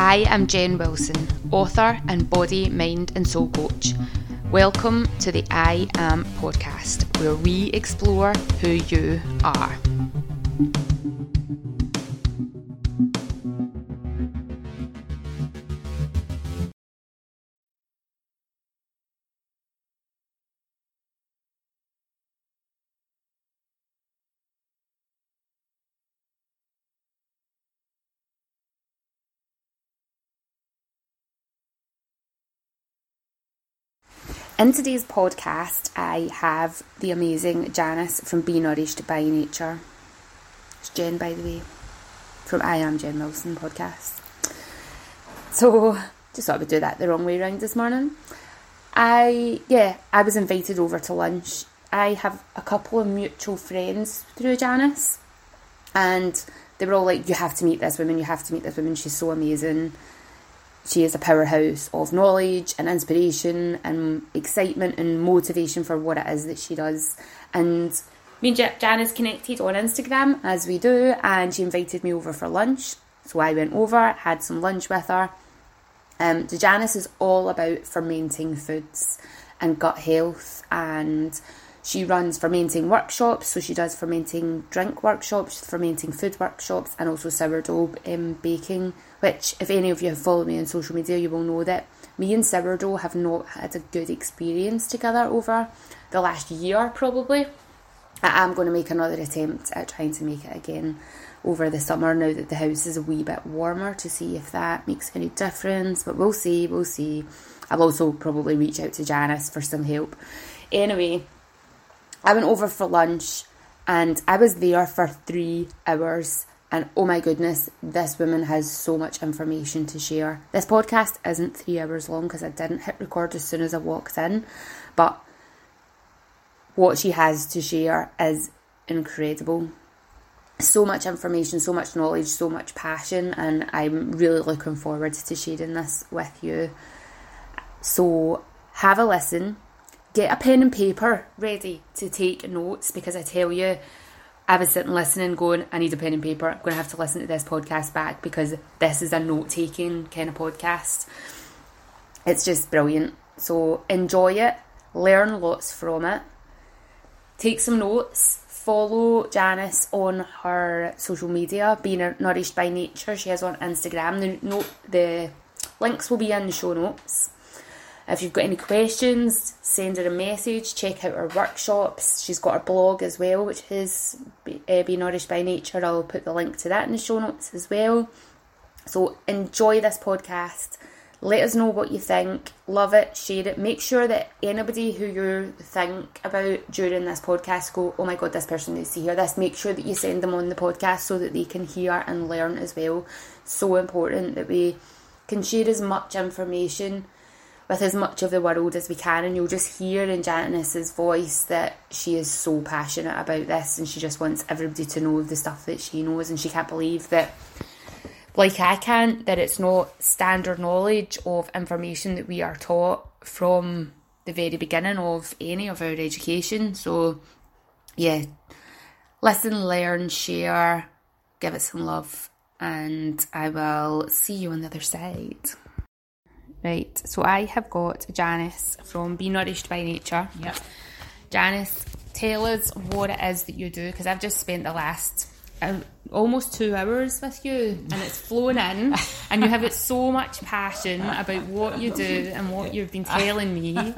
I am Jen Wilson, author and body, mind, and soul coach. Welcome to the I Am podcast, where we explore who you are. In today's podcast, I have the amazing Janice from Be Nourished by Nature. It's Jen, by the way, from I Am Jen Wilson podcast. So, just thought I would do that the wrong way around this morning. I, yeah, I was invited over to lunch. I have a couple of mutual friends through Janice, and they were all like, You have to meet this woman, you have to meet this woman, she's so amazing she is a powerhouse of knowledge and inspiration and excitement and motivation for what it is that she does. And me and Janice connected on Instagram as we do, and she invited me over for lunch. So I went over, had some lunch with her. Um, so Janice is all about fermenting foods and gut health and she runs fermenting workshops, so she does fermenting drink workshops, fermenting food workshops, and also sourdough um, baking. Which, if any of you have followed me on social media, you will know that me and sourdough have not had a good experience together over the last year, probably. I am going to make another attempt at trying to make it again over the summer now that the house is a wee bit warmer to see if that makes any difference. But we'll see, we'll see. I'll also probably reach out to Janice for some help. Anyway, I went over for lunch and I was there for three hours. And oh my goodness, this woman has so much information to share. This podcast isn't three hours long because I didn't hit record as soon as I walked in. But what she has to share is incredible. So much information, so much knowledge, so much passion, and I'm really looking forward to sharing this with you. So, have a listen get a pen and paper ready to take notes because I tell you, I was sitting listening, going, I need a pen and paper. I'm going to have to listen to this podcast back because this is a note taking kind of podcast. It's just brilliant. So enjoy it, learn lots from it, take some notes. Follow Janice on her social media, being nourished by nature. She has on Instagram. The note, the links will be in the show notes. If you've got any questions, send her a message. Check out her workshops. She's got her blog as well, which is uh, Be Nourished by Nature. I'll put the link to that in the show notes as well. So enjoy this podcast. Let us know what you think. Love it, share it. Make sure that anybody who you think about during this podcast go, oh my god, this person needs to hear this. Make sure that you send them on the podcast so that they can hear and learn as well. So important that we can share as much information with as much of the world as we can, and you'll just hear in Janice's voice that she is so passionate about this and she just wants everybody to know the stuff that she knows, and she can't believe that, like I can't, that it's not standard knowledge of information that we are taught from the very beginning of any of our education. So, yeah, listen, learn, share, give it some love, and I will see you on the other side. Right, so I have got Janice from Be Nourished by Nature. Yep. Janice, tell us what it is that you do because I've just spent the last uh, almost two hours with you and it's flown in and you have it so much passion about what you do and what you've been telling me.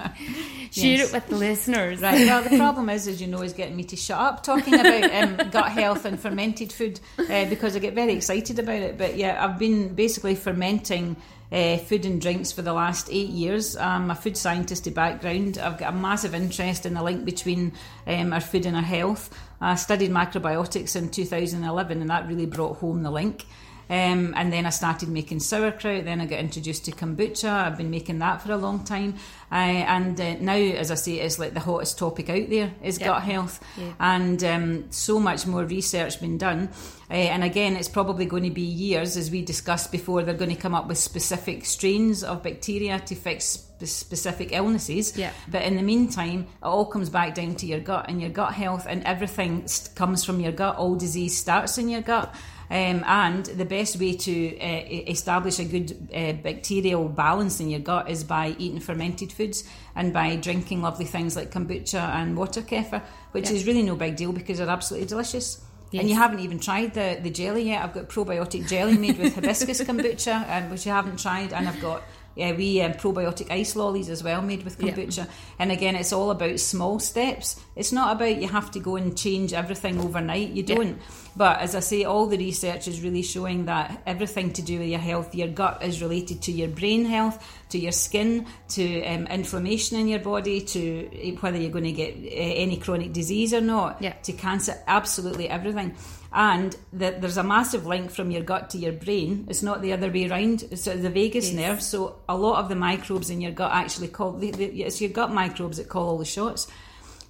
Share it with the listeners. Right, well, the problem is, as you know, is getting me to shut up talking about um, gut health and fermented food uh, because I get very excited about it. But yeah, I've been basically fermenting uh, food and drinks for the last eight years. I'm a food scientist by background. I've got a massive interest in the link between um, our food and our health. I studied macrobiotics in 2011, and that really brought home the link. Um, and then I started making sauerkraut. Then I got introduced to kombucha. I've been making that for a long time. Uh, and uh, now, as I say, it's like the hottest topic out there is yep. gut health. And um, so much more research been done. Uh, and again, it's probably going to be years, as we discussed before, they're going to come up with specific strains of bacteria to fix specific illnesses. Yeah. But in the meantime, it all comes back down to your gut and your gut health, and everything comes from your gut. All disease starts in your gut. Um, and the best way to uh, establish a good uh, bacterial balance in your gut is by eating fermented foods and by drinking lovely things like kombucha and water kefir, which Yeah. is really no big deal because they're absolutely delicious. Yes. And you haven't even tried the, the jelly yet. I've got probiotic jelly made with hibiscus kombucha, um, which you haven't tried, and I've got yeah, we um, probiotic ice lollies as well made with kombucha. And again, it's all about small steps. It's not about you have to go and change everything overnight. You don't. But as I say, all the research is really showing that everything to do with your health, your gut is related to your brain health, to your skin, to um, inflammation in your body, to eh, whether you're going to get uh, any chronic disease or not, Yeah. to cancer, absolutely everything. And that there's a massive link from your gut to your brain. It's not the other way around. It's the vagus Yes. nerve. So a lot of the microbes in your gut actually call the, the, it's your gut microbes that call all the shots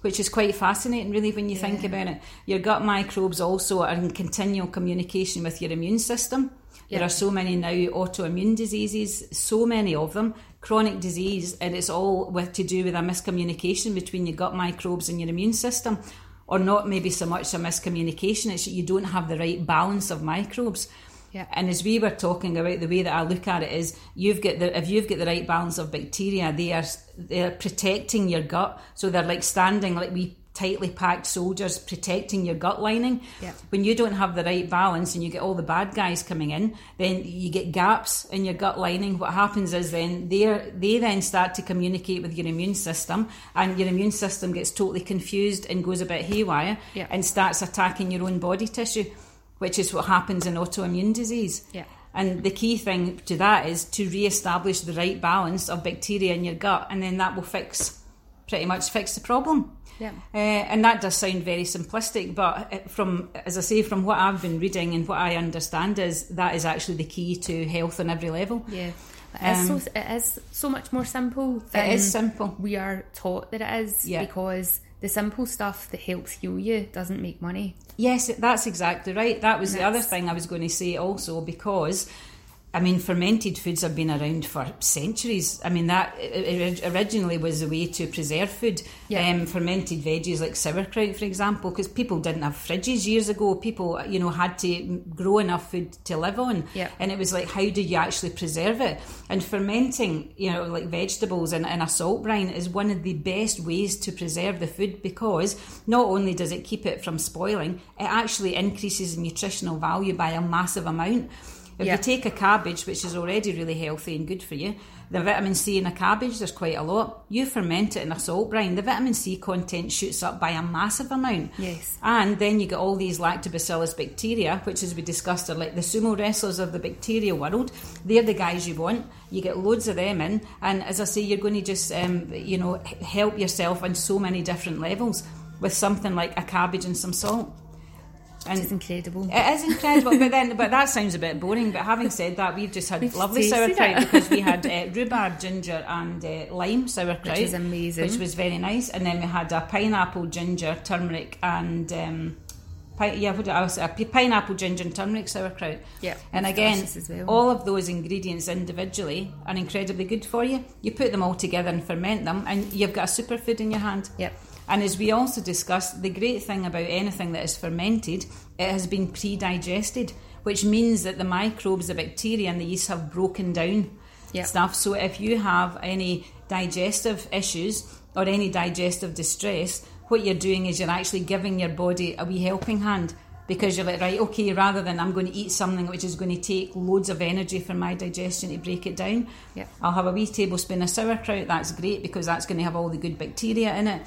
which is quite fascinating, really, when you think about it. Your gut microbes also are in continual communication with your immune system. There are so many now autoimmune diseases, so many of them, chronic disease, and it's all with to do with a miscommunication between your gut microbes and your immune system. Or not maybe so much a miscommunication, it's that you don't have the right balance of microbes. Yeah. And as we were talking about, the way that I look at it is, you've got the if you've got the right balance of bacteria, they are they're protecting your gut, so they're like standing like we tightly packed soldiers protecting your gut lining. Yeah. When you don't have the right balance and you get all the bad guys coming in, then you get gaps in your gut lining. What happens is then they they then start to communicate with your immune system, and your immune system gets totally confused and goes a bit haywire Yeah. and starts attacking your own body tissue, which is what happens in autoimmune disease. Yeah. And the key thing to that is to re-establish the right balance of bacteria in your gut, and then that will fix, pretty much fix the problem. Yeah. Uh, and that does sound very simplistic, but uh, from, as I say, from what I've been reading and what I understand is that is actually the key to health on every level. Yeah. It is, Um, so, it is so much more simple than It is simple. we are taught that it is Yeah. because the simple stuff that helps heal you doesn't make money. Yes, that's exactly right. That was the other thing I was going to say also because. I mean, fermented foods have been around for centuries. I mean, that originally was a way to preserve food. Yeah. Um, fermented veggies like sauerkraut, for example, because people didn't have fridges years ago. People, you know, had to grow enough food to live on. Yeah. And it was like, how do you actually preserve it? And fermenting, you know, like vegetables in, in a salt brine is one of the best ways to preserve the food because not only does it keep it from spoiling, it actually increases the nutritional value by a massive amount. If Yeah. you take a cabbage, which is already really healthy and good for you, the vitamin C in a cabbage, there's quite a lot. You ferment it in a salt brine, the vitamin C content shoots up by a massive amount. Yes. And then you get all these lactobacillus bacteria, which, as we discussed, are like the sumo wrestlers of the bacteria world. They're the guys you want. You get loads of them in, and as I say, you're going to just, um, you know, help yourself on so many different levels with something like a cabbage and some salt. And It's incredible. it is incredible, but then, but that sounds a bit boring. But having said that, we've just had We've lovely sauerkraut because we had uh, rhubarb, ginger, and uh, lime sauerkraut, Which is amazing. which was very nice. And then we had a pineapple, ginger, turmeric, and um, pi- yeah, what did I say? A pineapple, ginger, and turmeric sauerkraut. Yeah, and again, well. all of those ingredients individually are incredibly good for you. You put them all together and ferment them, and you've got a superfood in your hand. Yep. And as we also discussed, the great thing about anything that is fermented, it has been pre-digested, which means that the microbes, the bacteria, and the yeast have broken down Yeah. stuff. So if you have any digestive issues or any digestive distress, what you're doing is you're actually giving your body a wee helping hand. Because you're like, right, okay, rather than I'm going to eat something which is going to take loads of energy for my digestion to break it down, Yeah. I'll have a wee tablespoon of sauerkraut. That's great because that's going to have all the good bacteria in it.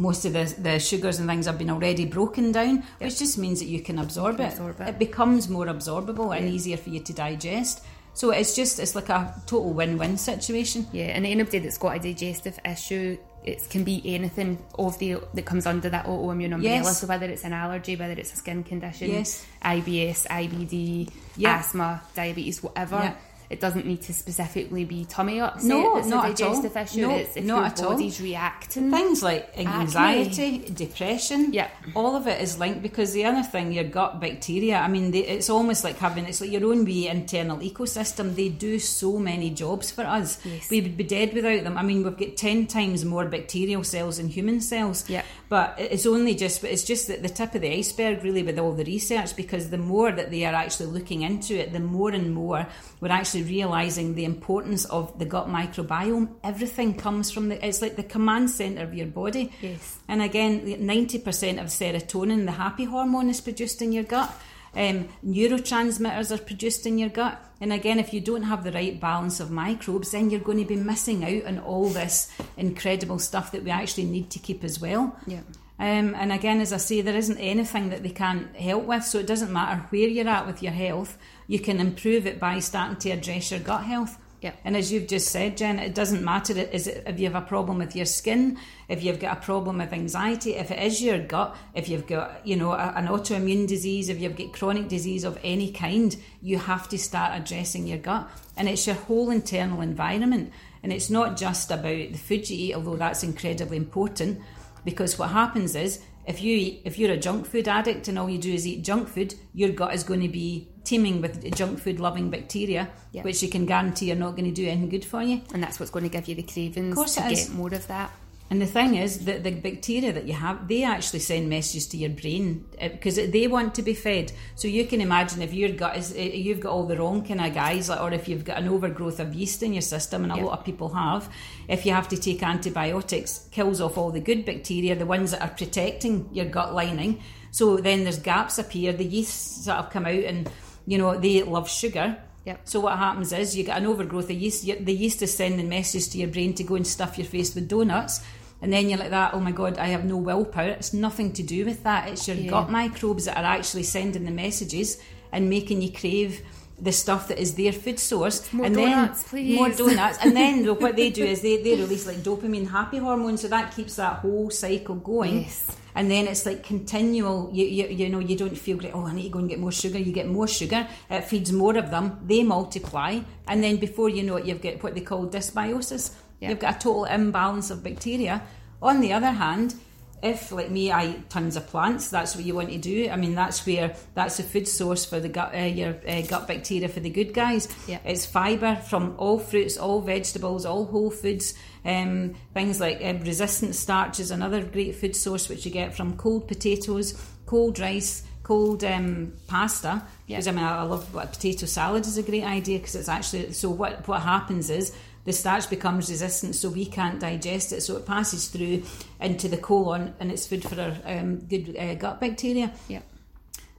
Most of the, the sugars and things have been already broken down, which just means that you can absorb, can it. absorb it. becomes more absorbable and easier for you to digest. So it's just it's like a total win-win situation. Yeah, and anybody that's got a digestive issue, it can be anything of the that comes under that autoimmune umbrella. Yes. So whether it's an allergy, whether it's a skin condition, Yes. IBS, IBD, Yeah. asthma, diabetes, whatever. Yeah. It doesn't need to specifically be tummy upset. No, that's not a at all. issue. No, it's if not your at all. body's reacting. Things like anxiety, depression, Yeah. all of it is linked because the other thing, your gut bacteria, I mean, they, it's almost like having, it's like your own wee internal ecosystem. They do so many jobs for us. Yes. We would be dead without them. I mean, we've got 10 times more bacterial cells than human cells. Yeah. But it's only just, it's just at the tip of the iceberg, really, with all the research, because the more that they are actually looking into it, the more and more we're actually realizing the importance of the gut microbiome. Everything comes from the, it's like the command center of your body. Yes. And again, 90% of serotonin, the happy hormone, is produced in your gut. Um, neurotransmitters are produced in your gut. And again, if you don't have the right balance of microbes, then you're going to be missing out on all this incredible stuff that we actually need to keep as well. Yeah. Um, and again, as I say, there isn't anything that they can't help with, so it doesn't matter where you're at with your health. You can improve it by starting to address your gut health. Yeah. And as you've just said, Jen, it doesn't matter is it, if you have a problem with your skin, if you've got a problem with anxiety, if it is your gut, if you've got you know a, an autoimmune disease, if you've got chronic disease of any kind, you have to start addressing your gut, and it's your whole internal environment. And it's not just about the food you eat, although that's incredibly important, because what happens is if you eat, if you're a junk food addict and all you do is eat junk food, your gut is going to be teeming with junk food loving bacteria, Yeah. which you can guarantee are not going to do anything good for you. And that's what's going to give you the cravings course to get more of that. And the thing is that the bacteria that you have, they actually send messages to your brain because they want to be fed. So you can imagine if your gut is, eh, you've got all the wrong kind of guys, or if you've got an overgrowth of yeast in your system, and a Yeah. lot of people have, if you have to take antibiotics, kills off all the good bacteria, the ones that are protecting your gut lining. So then there's gaps appear, the yeast sort of come out, and you know they love sugar. Yep. So what happens is you get an overgrowth of yeast. The yeast is sending messages to your brain to go and stuff your face with donuts, and then you're like that. Oh my god, I have no willpower. It's nothing to do with that. It's your Yeah. gut microbes that are actually sending the messages and making you crave the stuff that is their food source. More and donuts, then please. more donuts. and then what they do is they, they release like dopamine happy hormone, so that keeps that whole cycle going. Yes. And then it's like continual. You, you you know you don't feel great. Oh, I need to go and get more sugar. You get more sugar. It feeds more of them. They multiply, and then before you know it, you've got what they call dysbiosis. Yeah. You've got a total imbalance of bacteria. On the other hand, if like me, I eat tons of plants. That's what you want to do. I mean, that's where that's the food source for the gut, uh, your uh, gut bacteria for the good guys. Yeah. It's fibre from all fruits, all vegetables, all whole foods. Um, things like uh, resistant starch is another great food source which you get from cold potatoes, cold rice, cold um, pasta. Yeah. Because I mean, I I love what potato salad is a great idea because it's actually so. What what happens is the starch becomes resistant, so we can't digest it. So it passes through into the colon, and it's food for our um, good uh, gut bacteria. Yep.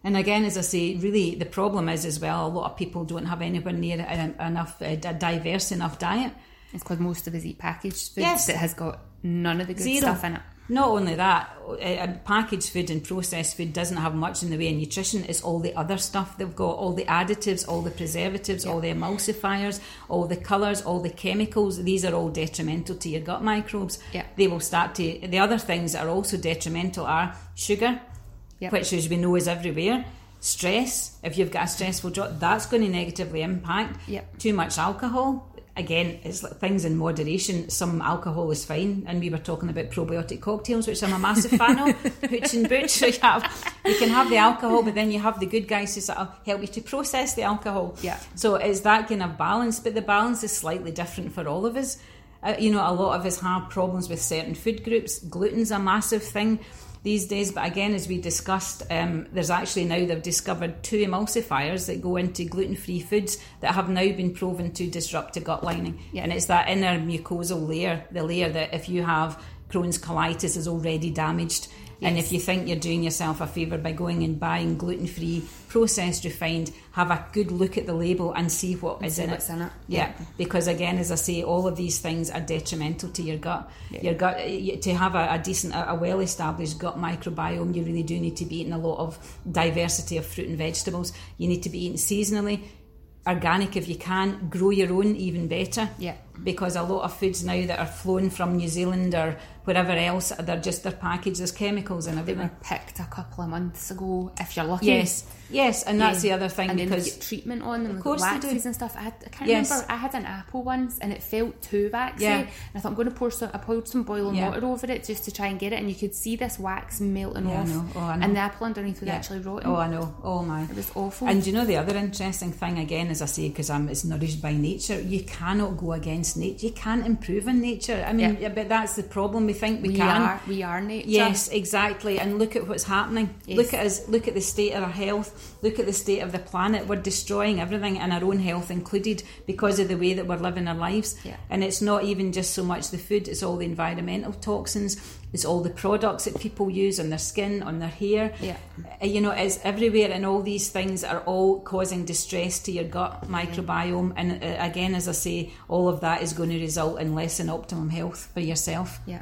And again, as I say, really the problem is as well, a lot of people don't have anywhere near en- enough, uh, di- diverse enough diet. It's because most of us eat packaged foods Yes. that has got none of the good Zero. stuff in it. Not only that, uh, packaged food and processed food doesn't have much in the way of nutrition. It's all the other stuff they've got, all the additives, all the preservatives, all the emulsifiers, all the colours, all the chemicals. These are all detrimental to your gut microbes. Yeah. They will start to. The other things that are also detrimental are sugar, Yep. which, as we know, is everywhere. Stress. If you've got a stressful job, that's going to negatively impact. Yep. Too much alcohol. Again, it's like things in moderation. Some alcohol is fine, and we were talking about probiotic cocktails, which I'm a massive fan of. Hooch and booch. So you have, you can have the alcohol, but then you have the good guys who sort of help you to process the alcohol. Yeah. So it's that kind of balance, but the balance is slightly different for all of us. Uh, you know, a lot of us have problems with certain food groups. Gluten's a massive thing these days, but again, as we discussed, um, there's actually now they've discovered two emulsifiers that go into gluten-free foods that have now been proven to disrupt the gut lining, Yeah. and it's that inner mucosal layer, the layer that if you have Crohn's colitis is already damaged. And if you think you're doing yourself a favour by going and buying gluten free, processed, refined, have a good look at the label and see what is in it. in it. Yeah, because again, as I say, all of these things are detrimental to your gut. Yeah. Your gut eh, to have a, a decent, a, a well established gut microbiome, you really do need to be eating a lot of diversity of fruit and vegetables. You need to be eating seasonally. Organic if you can, grow your own even better. Yeah. Because a lot of foods now that are flown from New Zealand or wherever else, they're just they're packaged as chemicals and They everything. were picked a couple of months ago, if you're lucky. Yes, yes, and that's Yeah. the other thing and because they get treatment on them, Of course they do. waxes and stuff. I, had, I can't Yes. remember. I had an apple once, and it felt too waxy. Yeah. And I thought I'm going to pour some. I poured some boiling Yeah. water over it just to try and get it, and you could see this wax melting off. Oh, I know. and the apple underneath was actually rotten. Oh, I know. Oh my. It was awful. And you know the other interesting thing again, as I say, because I'm um, it's nourished by nature. You cannot go against nature. You can't improve on nature. I mean, Yeah. but that's the problem. We think we, we can. are we are nature. Yes, exactly. And look at what's happening. Yes. Look at us. Look at the state of our health. Look at the state of the planet. We're destroying everything, and our own health included, because of the way that we're living our lives. Yeah. And it's not even just so much the food; it's all the environmental toxins. It's all the products that people use on their skin, on their hair. Yeah. Uh, You know, it's everywhere, and all these things are all causing distress to your gut microbiome. And uh, again, as I say, all of that is going to result in less than optimum health for yourself. Yeah.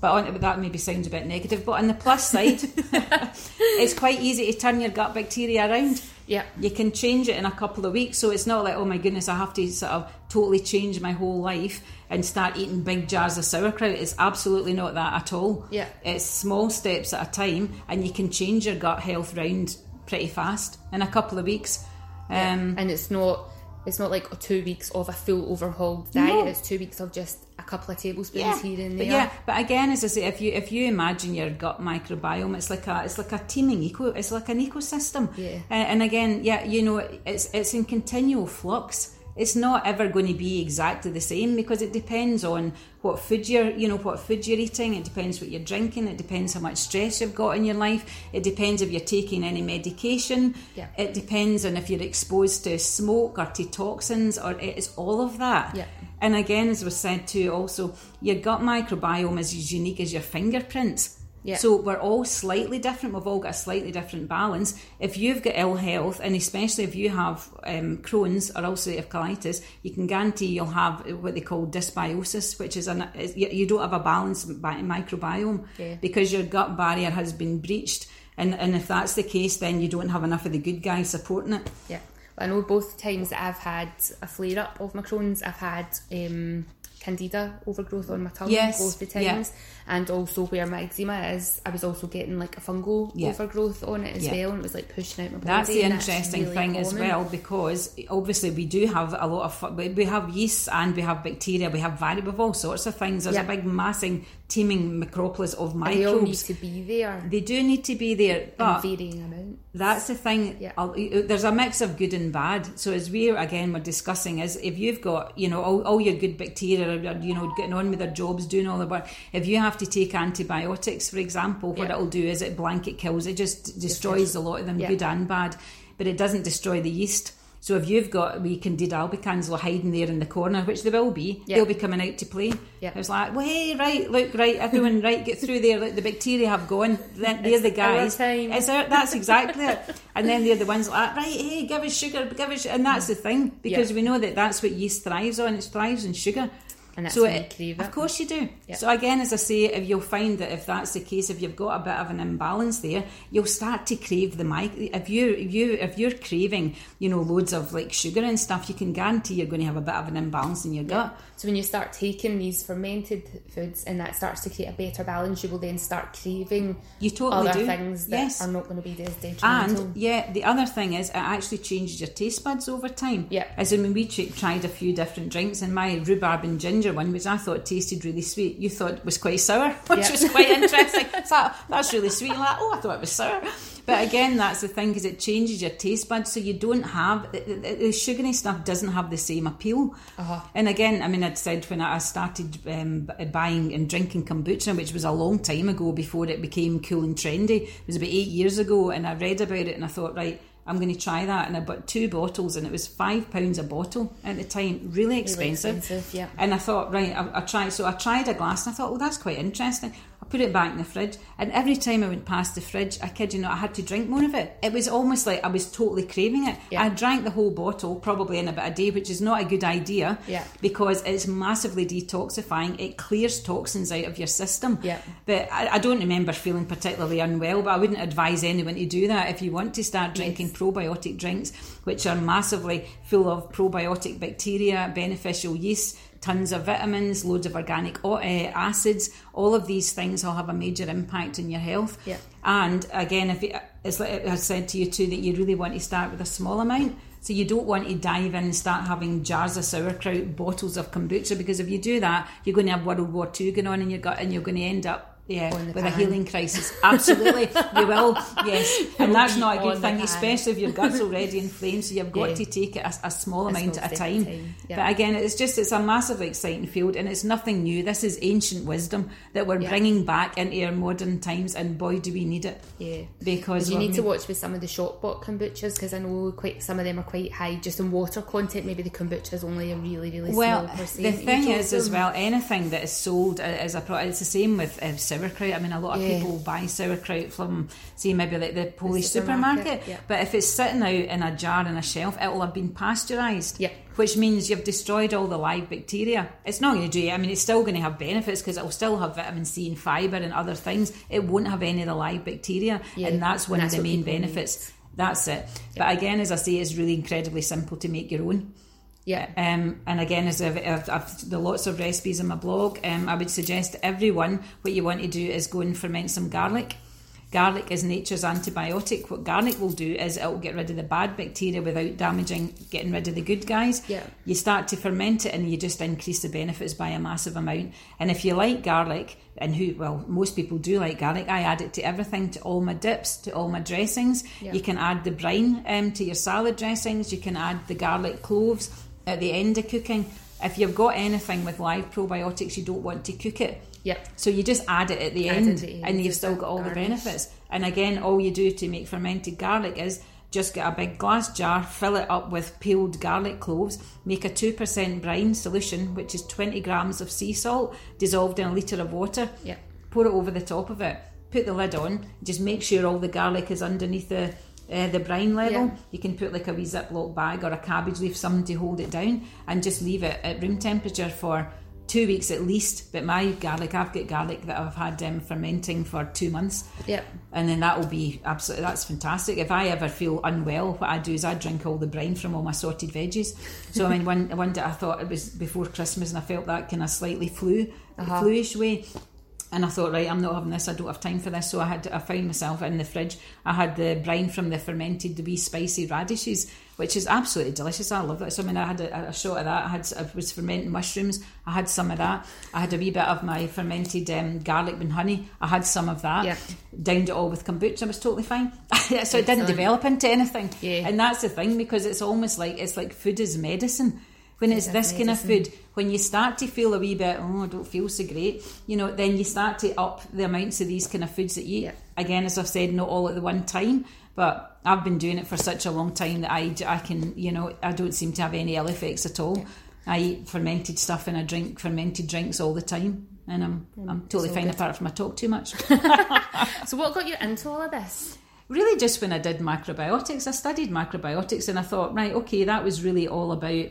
But on, but that maybe sounds a bit negative. But on the plus side, it's quite easy to turn your gut bacteria around. Yeah. You can change it in a couple of weeks, so it's not like, oh my goodness, I have to sort of totally change my whole life and start eating big jars of sauerkraut. It's absolutely not that at all. Yeah. It's small steps at a time, and you can change your gut health round pretty fast in a couple of weeks. Um, and it's not it's not like two weeks of a full overhauled diet. No. It's two weeks of just couple of tablespoons yeah, here and but there. yeah, but again, as I say, if you if you imagine your gut microbiome, it's like a it's like a teeming eco, it's like an ecosystem. Yeah. Uh, and again, yeah, you know, it's it's in continual flux. It's not ever going to be exactly the same because it depends on what food you're, you know, what food you're eating. It depends what you're drinking. It depends how much stress you've got in your life. It depends if you're taking any medication. Yeah. It depends on if you're exposed to smoke or to toxins or it's all of that. Yeah. And again, as was said too, also your gut microbiome is as unique as your fingerprints. Yeah. So we're all slightly different. We've all got a slightly different balance. If you've got ill health, and especially if you have um, Crohn's or ulcerative colitis, you can guarantee you'll have what they call dysbiosis, which is an you don't have a balanced microbiome Yeah. because your gut barrier has been breached. And, and if that's the case, then you don't have enough of the good guys supporting it. Yeah. I know both times that I've had a flare up of my Crohn's, I've had um, candida overgrowth on my tongue Yes, both the yeah. And also where my eczema is, I was also getting like a fungal Yeah. overgrowth on it as Yeah. well, and it was like pushing out my body. That's the interesting really thing as well because obviously we do have a lot of we we have yeast and we have bacteria, we have vari, we have all sorts of things. There's Yeah. a big massing teeming necropolis of And they all need to be there They do need to be there, in but varying amounts. that's the thing. Yeah. There's a mix of good and bad. So as we again were discussing, is if you've got you know all, all your good bacteria, you know, getting on with their jobs, doing all the work. If you have to take antibiotics, for example, what Yeah. it'll do is it blanket kills. It just destroys a lot of them, Yeah. good and bad. But it doesn't destroy the yeast. So if you've got wee candida albicans hiding there in the corner, which they will be, Yeah. they'll be coming out to play. Yeah. It's like, well, hey, right, look, right, everyone, right, get through there. Like, the bacteria have gone. Then they're the our guys. time. It's our, that's exactly it. And then they're the ones like, right, hey, give us sugar, give us, and that's the thing because Yeah. we know that that's what yeast thrives on. It thrives on sugar. And that's so when you it- Of course you do. Yeah. So again, as I say, if you'll find that if that's the case, if you've got a bit of an imbalance there, you'll start to crave the mic. If you if you if you're craving, you know, loads of like sugar and stuff, you can guarantee you're going to have a bit of an imbalance in your gut. So when you start taking these fermented foods and that starts to create a better balance, you will then start craving You totally other do. things that Yes. are not going to be as detrimental. And yeah, the other thing is it actually changes your taste buds over time. Yeah. As in when we tried a few different drinks, and my rhubarb and ginger one, which I thought tasted really sweet, you thought was quite sour, which Yeah. was quite interesting. so that's really sweet. Like, oh, I thought it was sour. But again, that's the thing because it changes your taste buds, so you don't have the, the, the sugary stuff doesn't have the same appeal. Uh-huh. And again, I mean, I'd said when I started um, buying and drinking kombucha, which was a long time ago before it became cool and trendy. It was about eight years ago, and I read about it and I thought, right, I'm going to try that. And I bought two bottles, and it was five pounds a bottle at the time, really expensive. expensive, yeah. And I thought, right, I, I tried. So I tried a glass, and I thought, oh, that's quite interesting. Put it back in the fridge, and every time I went past the fridge, I kid you not, I had to drink more of it. It was almost like I was totally craving it. Yeah. I drank the whole bottle, probably in about a day, which is not a good idea. Yeah. Because it's massively detoxifying. It clears toxins out of your system. Yeah. But I, I don't remember feeling particularly unwell, but I wouldn't advise anyone to do that. If you want to start drinking probiotic drinks, which are massively full of probiotic bacteria, beneficial yeast, tons of vitamins, loads of organic uh, acids. All of these things will have a major impact on your health. Yeah. And again, if it, it's like I said to you too, that you really want to start with a small amount. So you don't want to dive in and start having jars of sauerkraut, bottles of kombucha, because if you do that, you're going to have World War Two going on in your gut, and you're going to end up yeah, with pan. a healing crisis. Absolutely, you will. Yes, and that's not a good thing, especially if your gut's already inflamed. So you've got Yeah. to take it a, a small amount small at a a time. time, yeah. But again, it's just it's a massively exciting field, and it's nothing new. This is ancient wisdom that we're Yeah. bringing back into our modern times, and boy, do we need it. Yeah. Because you need to watch with some of the shop bought kombuchas because I know quite some of them are quite high just in water content. Maybe the kombucha is only a really really Well, small percent. the thing is, as well, anything that is sold as a product, it's the same with uh, sauerkraut. I mean, a lot of Yeah. people buy sauerkraut from, say, maybe like the Polish supermarket, supermarket. yeah. But if it's sitting out in a jar on a shelf, it will have been pasteurised. Yeah. Which means you've destroyed all the live bacteria. It's not going to do it. I mean, it's still going to have benefits because it will still have vitamin C and fibre and other things. It won't have any of the live bacteria. Yeah, And that's one and of the main people need. benefits. That's it. But again, as I say, it's really incredibly simple to make your own. Yeah, Um, and again, as I've, I've, I've the lots of recipes on my blog, um, I would suggest everyone what you want to do is go and ferment some garlic. Garlic is nature's antibiotic. What garlic will do is it will get rid of the bad bacteria without damaging, getting rid of the good guys. Yeah. You start to ferment it and you just increase the benefits by a massive amount. And if you like garlic, and who, well, most people do like garlic, I add it to everything, to all my dips, to all my dressings. Yeah. You can add the brine um, to your salad dressings. You can add the garlic cloves at the end of cooking. If you've got anything with live probiotics, you don't want to cook it. yeah, So you just add it at the Add end, at the end, and you've still got all the benefits. And again, all you do to make fermented garlic is just get a big glass jar, fill it up with peeled garlic cloves, make a 2% brine solution, which is 20 grams of sea salt dissolved in a litre of water, yeah, pour it over the top of it, put the lid on, just make sure all the garlic is underneath the uh, the brine level. Yeah. You can put like a wee Ziploc bag or a cabbage leaf, something to hold it down, and just leave it at room temperature for two weeks at least. But my garlic, I've got garlic that I've had um, fermenting for two months. yeah. And then that will be absolutely that's fantastic. If I ever feel unwell, what I do is I drink all the brine from all my sorted veggies. So I mean, one one day I thought it was before Christmas, and I felt that kind of slightly flu, Uh-huh. fluish way. And I thought, right, I'm not having this. I don't have time for this. So I had, I found myself in the fridge. I had the brine from the fermented, the wee spicy radishes, which is absolutely delicious. I love that. So I mean, I had a, a shot of that. I had, I was fermenting mushrooms. I had some of that. I had a wee bit of my fermented um, garlic and honey. I had some of that. Yeah. Downed it all with kombucha. It was totally fine. so it didn't Excellent. develop into anything. Yeah. And that's the thing because it's almost like it's like food is medicine. When it's this kind of food, when you start to feel a wee bit, oh, I don't feel so great, you know, then you start to up the amounts of these kind of foods that you eat. Yeah. Again, as I've said, not all at the one time, but I've been doing it for such a long time that I, I can, you know, I don't seem to have any ill effects at all. I eat fermented stuff and I drink fermented drinks all the time. And I'm, mm, I'm totally fine good. apart from I talk too much. So what got you into all of this? really just when I did macrobiotics, I studied macrobiotics and I thought, right, okay, that was really all about